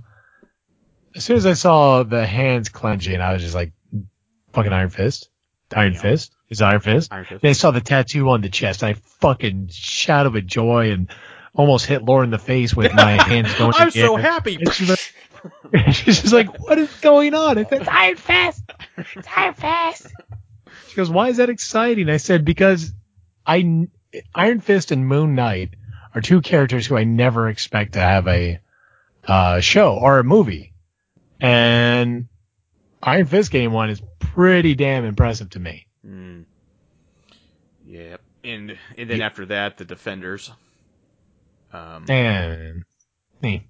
as soon as I saw the hands clenching, I was just like fucking Iron Fist. Iron Yeah. Fist? Is Iron Fist? Iron Fist. Then I saw the tattoo on the chest. I fucking shouted with joy and almost hit Laura in the face with my (laughs) hands going. I'm so happy. She's like, (laughs) she's just like, what is going on? I said, Iron Fist. It's Iron Fist. She goes, why is that exciting? I said, because I, Iron Fist and Moon Knight are two characters who I never expect to have a, uh, show or a movie. And Iron Fist game one is pretty damn impressive to me. Mm. Yep. And and then after that, the Defenders. Um, And me.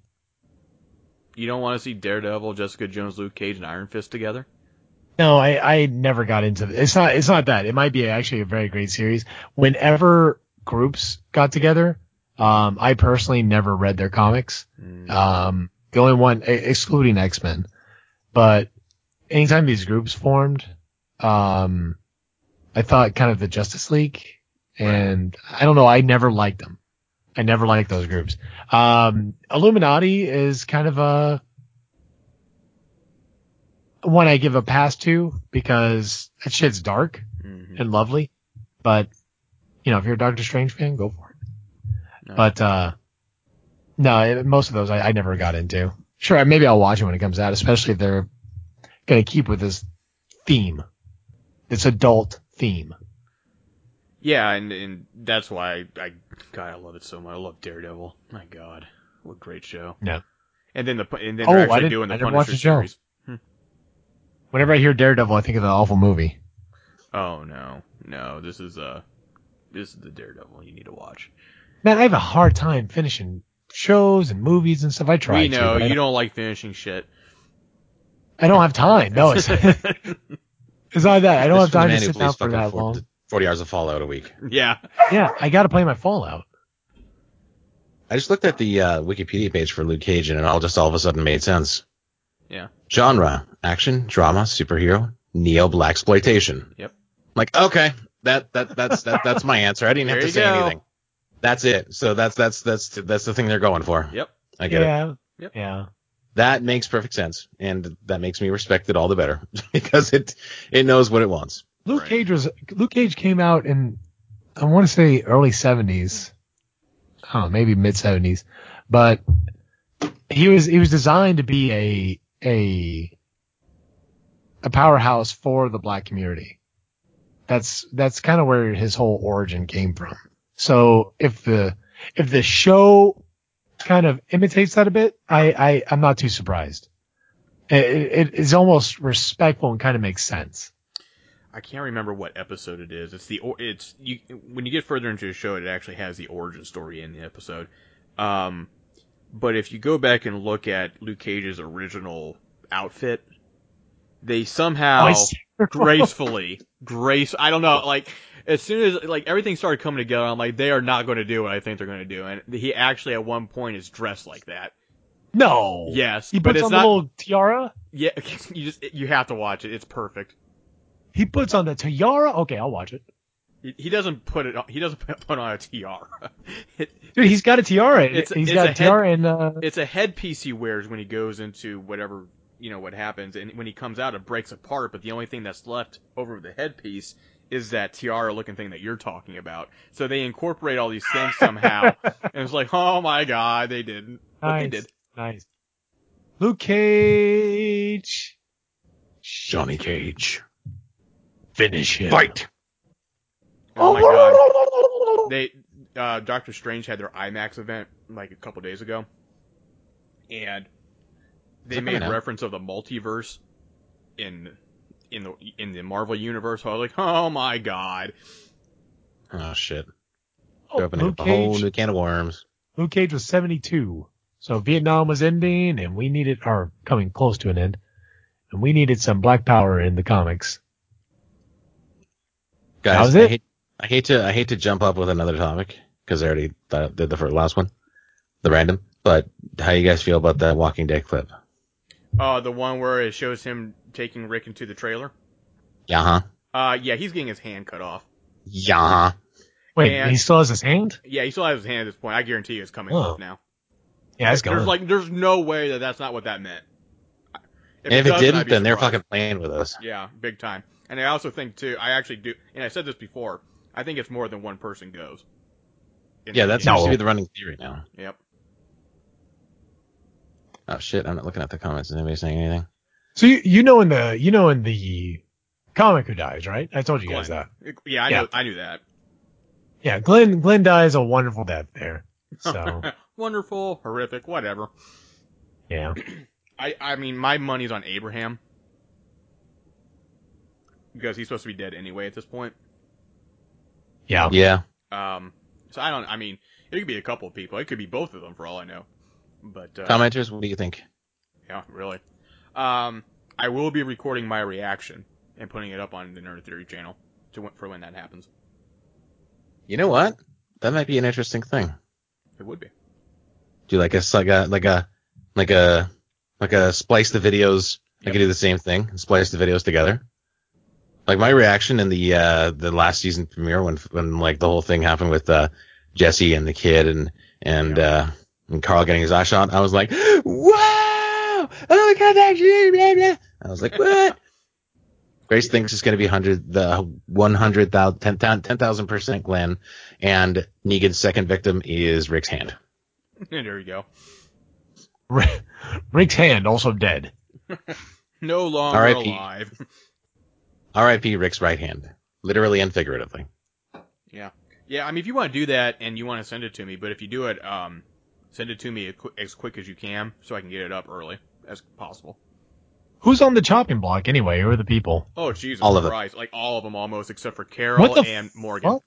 you don't want to see Daredevil, Jessica Jones, Luke Cage, and Iron Fist together? No, I, I never got into it. It's not, it's not that. It might be actually a very great series. Whenever groups got together, um, I personally never read their comics. Mm. Um, the only one, excluding X-Men, but anytime these groups formed, um, I thought kind of the Justice League and I don't know, I never liked them. I never liked those groups. Um, Illuminati is kind of a, one I give a pass to because that shit's dark Mhm. and lovely, but you know, if you're a Doctor Strange fan, go for it. No. But, uh, no, most of those I, I never got into. Sure, maybe I'll watch it when it comes out, especially if they're going to keep with this theme, this adult theme. Yeah, and and that's why I, I God I love it so much. I love Daredevil. My God, what a great show. Yeah. And then the and then Oh, they're I actually doing the I never watched Punisher the show. series. Whenever I hear Daredevil, I think of the awful movie. Oh no, no, this is uh, this is the Daredevil you need to watch. Man, I have a hard time finishing shows and movies and stuff. I try we know I you don't, don't like finishing shit. I don't have time. No, it's, (laughs) it's not that. I don't This have time to who sit down for that 40 long. 40 hours of Fallout a week. (laughs) yeah. Yeah, I got to play my Fallout. I just looked at the uh, Wikipedia page for Luke Cage and it all just all of a sudden made sense. Yeah. Genre: action, drama, superhero, neo blaxploitation. Yep. Like, okay, that that that's that that's my answer. I didn't have to say go. anything. That's it. So that's that's that's that's the thing they're going for. Yep. I get it. Yeah. Yep. Yeah. That makes perfect sense, and that makes me respect it all the better (laughs) because it it knows what it wants. Luke Right. Cage was Luke Cage came out in I want to say early seventies, I don't know, maybe mid seventies, but he was he was designed to be a a a powerhouse for the black community. That's that's kind of where his whole origin came from. So if the if the show kind of imitates that a bit, I, I I'm not too surprised. It, it it's almost respectful and kind of makes sense. I can't remember what episode it is. It's the it's you when you get further into the show, it actually has the origin story in the episode. Um, but if you go back and look at Luke Cage's original outfit, they somehow Oh, (laughs) gracefully, grace. I don't know, like as soon as like everything started coming together, I'm like, they are not going to do what I think they're going to do, and he actually at one point is dressed like that. No. Yes, He but puts it's on not. the little tiara. Yeah, (laughs) you just you have to watch it. It's perfect. He puts on the tiara. Okay, I'll watch it. He, he doesn't put it. on He doesn't (laughs) put on a tiara. It, Dude, he's got a tiara. It's- he's it's got a a tiara and uh, it's a headpiece he wears when he goes into whatever you know what happens, and when he comes out, it breaks apart. But the only thing that's left over the headpiece is that tiara-looking thing that you're talking about. So they incorporate all these things somehow, (laughs) and it's like, oh my god, they didn't. But they nice, did. nice. Luke Cage. Johnny Cage, Finish him. fight. Oh my god. They uh, Doctor Strange had their IMAX event like a couple days ago, and they made reference of the multiverse in in the in the Marvel universe. So I was like, oh my god. Oh shit! Oh, opening Luke up a whole new can of worms. Luke Cage was 72. So Vietnam was ending and we needed, or coming close to an end, and we needed some black power in the comics. Guys, That was I hate, I hate to I hate to jump up with another topic because I already th- did the first, last one, the random. But how you guys feel about that Walking Dead clip? Uh, the one where it shows him taking Rick into the trailer. Yeah, huh? Uh, yeah, he's getting his hand cut off. Yeah, huh? Wait, And- he still has his hand? Yeah, he still has his hand at this point. I guarantee you it's coming Oh. off now. Yeah, it's There's gone. like, there's no way that that's not what that meant. And if it doesn't, didn't, be then they're fucking playing with us. Yeah, big time. And I also think too, I actually do, and I said this before, I think it's more than one person goes. Yeah, the that game. seems to be the running theory now. Yep. Oh shit! I'm not looking at the comments. Is anybody saying anything? So you, you know in the, you know in the comic who dies, right? I told you guys that. Yeah, I Yeah. knew, I knew that. Yeah, Glenn, Glenn dies a wonderful death there. So, (laughs) Wonderful, horrific, whatever. yeah. (clears throat) I I mean, my money's on Abraham because he's supposed to be dead anyway at this point. Yeah. Yeah. Um, so I don't. I mean, it could be a couple of people. It could be both of them for all I know. But uh, Commenters, what do you think? yeah, really. Um, I will be recording my reaction and putting it up on the Nerd Theory channel to for when that happens. You know what? That might be an interesting thing. It would be. Do you like a like a like a like a like a splice the videos. I Yep. could do the same thing and splice the videos together. Like my reaction in the uh the last season premiere when when like the whole thing happened with uh Jesse and the kid and and uh and Carl getting his eye shot, I was like, (gasps) wow! Oh my god, that blah, blah. I was like, what? (laughs) Grace thinks it's going to be hundred the one hundred thousand ten ten thousand percent Glenn, and Negan's second victim is Rick's hand. (laughs) there you go. Rick's hand also dead. (laughs) No longer R.I.P.. alive. R.I.P. Rick's right hand, literally and figuratively. yeah. Yeah. I mean, if you want to do that and you want to send it to me, but if you do it, um, send it to me as quick as you can so I can get it up early as possible. Who's on the chopping block anyway? Who are the people? Oh Jesus All of them. Christ! Like all of them almost, except for Carol what the and Morgan. fuck?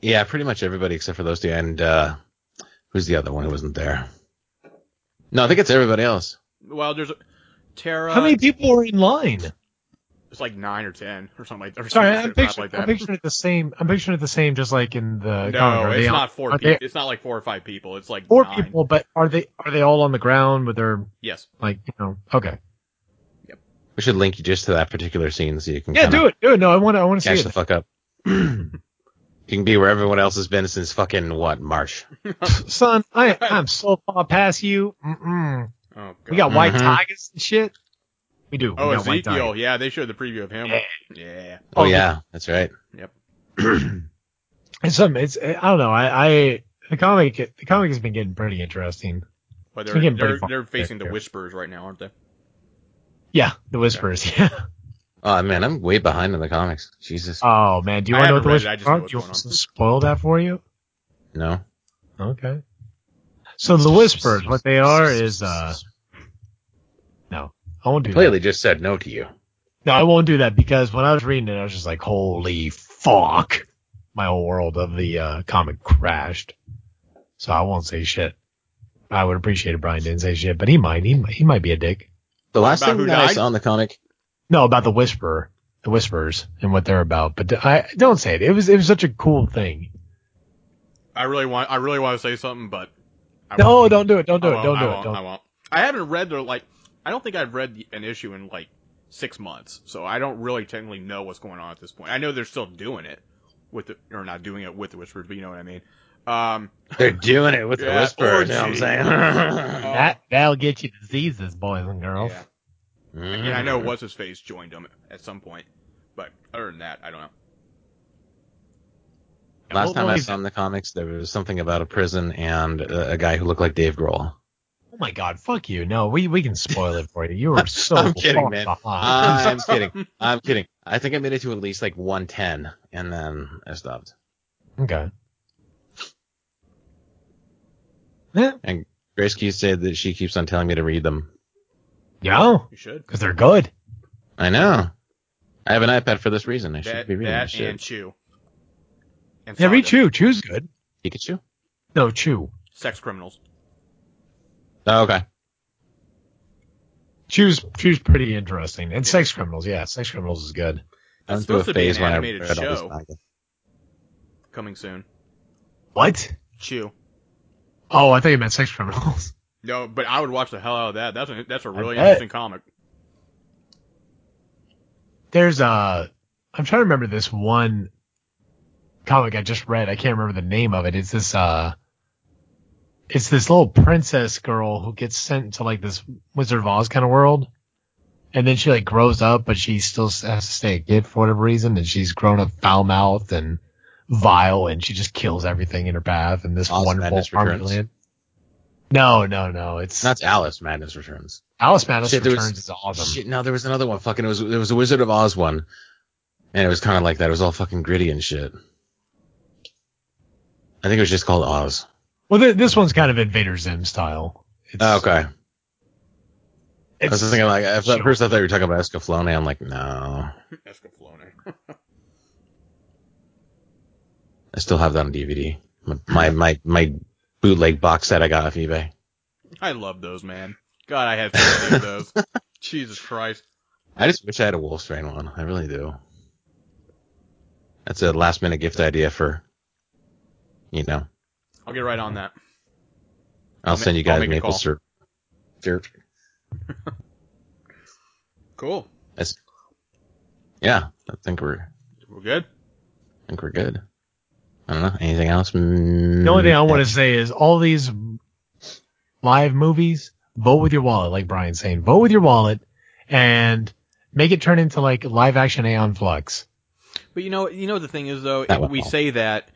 Yeah, pretty much everybody except for those two. And uh who's the other one who wasn't there? No, I think it's everybody else. Well, there's a, Tara. How many people are in line? It's like nine or ten or something like that. Or Sorry, I'm shit picturing, like I'm picturing it the same. I'm picturing it the same, just like in the. no, it's they all- not four people. they- It's not like four or five people. It's like Four nine. people, but are they are they all on the ground with their Yes. like you know? Okay. Yep. We should link you just to that particular scene so you can Yeah, do it. Do it. No, I want to. I want to catch see the fuck up. (clears throat) you can be where everyone else has been since fucking what March. (laughs) Son, I I'm so far past you. Mm-mm. Oh God. We got white Mhm. tigers and shit. We do. Oh, we Ezekiel. Yeah, they showed the preview of him. Yeah. Yeah. Oh, Oh, yeah, that's right. Yep. (clears throat) it's some. It's I don't know. I I the comic the comic has been getting pretty interesting. But It's they're they're, far they're facing the there. whispers right now, aren't they? Yeah, the whispers. Yeah. (laughs) Oh man, I'm way behind in the comics. Jesus. Oh man, do you want to know what the haven't read it, I whispers are? Do you want to spoil that for you? No. Okay. So the whispers, what they are is uh no, I won't do that. Clearly just said no to you. No, I won't do that because when I was reading it, I was just like, holy fuck. My whole world of the uh, comic crashed. So I won't say shit. I would appreciate it Brian didn't say shit, but he might. He, might- he might be a dick. The last About thing who that I saw in the comic, No, about the whisperer, the whispers and what they're about. But I don't say it. It was, it was such a cool thing. I really want I really want to say something, but I No, won't. don't do it. Don't do I it. won't, Don't I do it. won't, I Don't. won't. I haven't read the like. I don't think I've read the, an issue in like six months, so I don't really technically know what's going on at this point. I know they're still doing it with the or not doing it with the whispers, but you know what I mean. Um, they're doing it with the Yeah, whisper. You know what I'm saying? (laughs) That, that'll get you diseases, boys and girls. yeah. Mm. And I know what's his face joined them at some point, but other than that, I don't know. Last Well, time I he's- saw in the comics, there was something about a prison and a, a guy who looked like Dave Grohl. Oh my god, fuck you. No, we, we can spoil it for you. You are (laughs) so I'm kidding, man. behind. I'm (laughs) kidding. I'm kidding. I think I made it to at least like 110, and then I stopped. Okay. Yeah. And Grace keeps said that she keeps on telling me to read them. Yeah. You should. Because they're good. I know. I have an iPad for this reason. I should That, be reading that this shit. and Chew. And Yeah, read Saga. Chew. Chew's good. Pikachu? No, Chew. Sex criminals. Oh, okay. she was pretty interesting. And Sex Criminals, yeah, Sex Criminals is good. I That's went through a supposed to be an phase when I animated read all this show coming soon. What? Chew. Oh, I thought you meant Sex Criminals. (laughs) No, but I would watch the hell out of that. That's a that's a really interesting comic. There's uh I'm trying to remember this one comic I just read. I can't remember the name of it. It's this uh it's this little princess girl who gets sent to like this Wizard of Oz kind of world. And then she like grows up, but she still has to stay a kid for whatever reason. And she's grown up foul mouthed and vile and she just kills everything in her path And this Oz wonderful Returns? land. No, no, no. It's That's Alice Madness Returns. Alice Madness Shit, there was- Returns is awesome. Shit, no, there was another one. Fucking, it was there was a Wizard of Oz one, and it was kind of like that. It was all fucking gritty and shit. I think it was just called Oz. Well, th- this one's kind of Invader Zim style. It's, Oh, okay. I was It's- thinking like at Sure. first I thought you were talking about Escaflowne. I'm like, no, Escaflowne. (laughs) I still have that on DVD. My my my, my bootleg box set I got off eBay. I love those, man. God, I had so many of those. (laughs) Jesus Christ. I just wish I had a Wolf's Rain one. I really do. That's a last minute gift idea for, you know, I'll get right on that. I'll I'll send you guys maple syrup. Syrup. Cool. That's, yeah, I think we're, We're good. I think we're good. I don't know. Anything else? Mm, The only thing I want to say is all these live movies, vote with your wallet, like Brian's saying. Vote with your wallet and make it turn into like live action Aeon Flux. But you know, you know the thing is though, That if went we well. say that,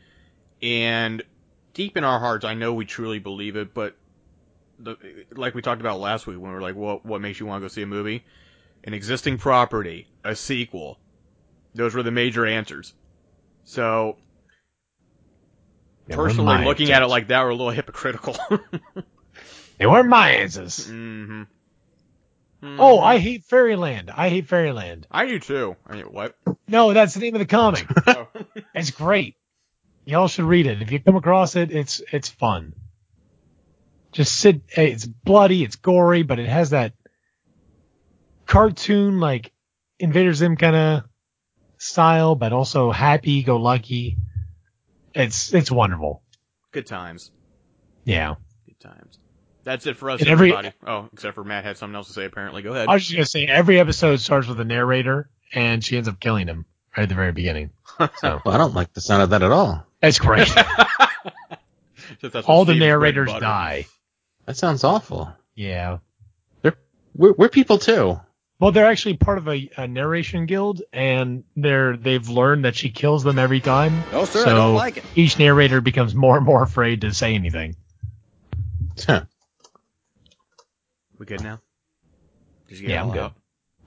and deep in our hearts, I know we truly believe it, but the like we talked about last week when we were like, what what makes you want to go see a movie? An existing property, a sequel. Those were the major answers. So They personally, looking at it like that, we're a little hypocritical. (laughs) they weren't my answers. hmm Oh, I hate Fairyland. I hate Fairyland. I do too. I mean, what? No, that's the name of the comic. (laughs) Oh. it's great. Y'all should read it. If you come across it, it's it's fun. Just sit. It's bloody. It's gory, but it has that cartoon like Invader Zim kind of style, but also happy go lucky. It's it's wonderful. Good times. Yeah. Good times. That's it for us, And every- everybody. Oh, except for Matt had something else to say. Apparently, go ahead. I was just gonna say every episode starts with a narrator, and she ends up killing him right at the very beginning. (laughs) So Well, I don't like the sound of that at all. That's great. (laughs) That's All the Steve's bread and narrators die. That sounds awful. Yeah. We're, we're people too. Well, they're actually part of a, a narration guild, and they're they've learned that she kills them every time. No, sir, So- I don't like it. Each narrator becomes more and more afraid to say anything. We good now? Did Yeah, I'm good. out?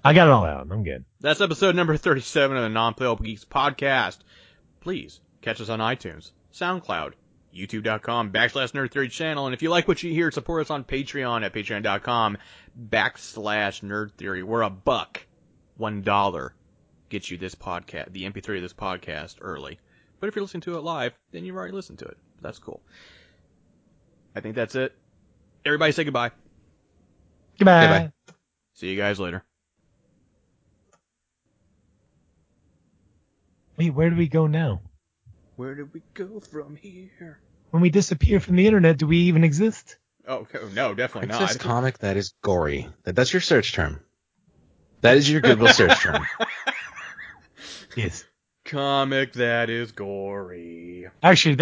I got it all out. I'm good. That's episode number 37 of the Non-Playable Geeks podcast. Please catch us on iTunes, SoundCloud, youtube.com backslash nerd theory channel. And if you like what you hear, support us on Patreon at patreon.com backslash nerd theory. We're a buck. One dollar gets you this podcast, the MP3 of this podcast early. But if you're listening to it live, then you've already listened to it. That's cool. I think that's it. Everybody say goodbye. Goodbye. Goodbye. See you guys later. Wait, where do we go now? Where did we go from here? When we disappear from the internet, do we even exist? Oh, no, definitely It's not. this comic that is gory. That, that's your search term. That is your Google search term. (laughs) Yes. Comic that is gory. Actually,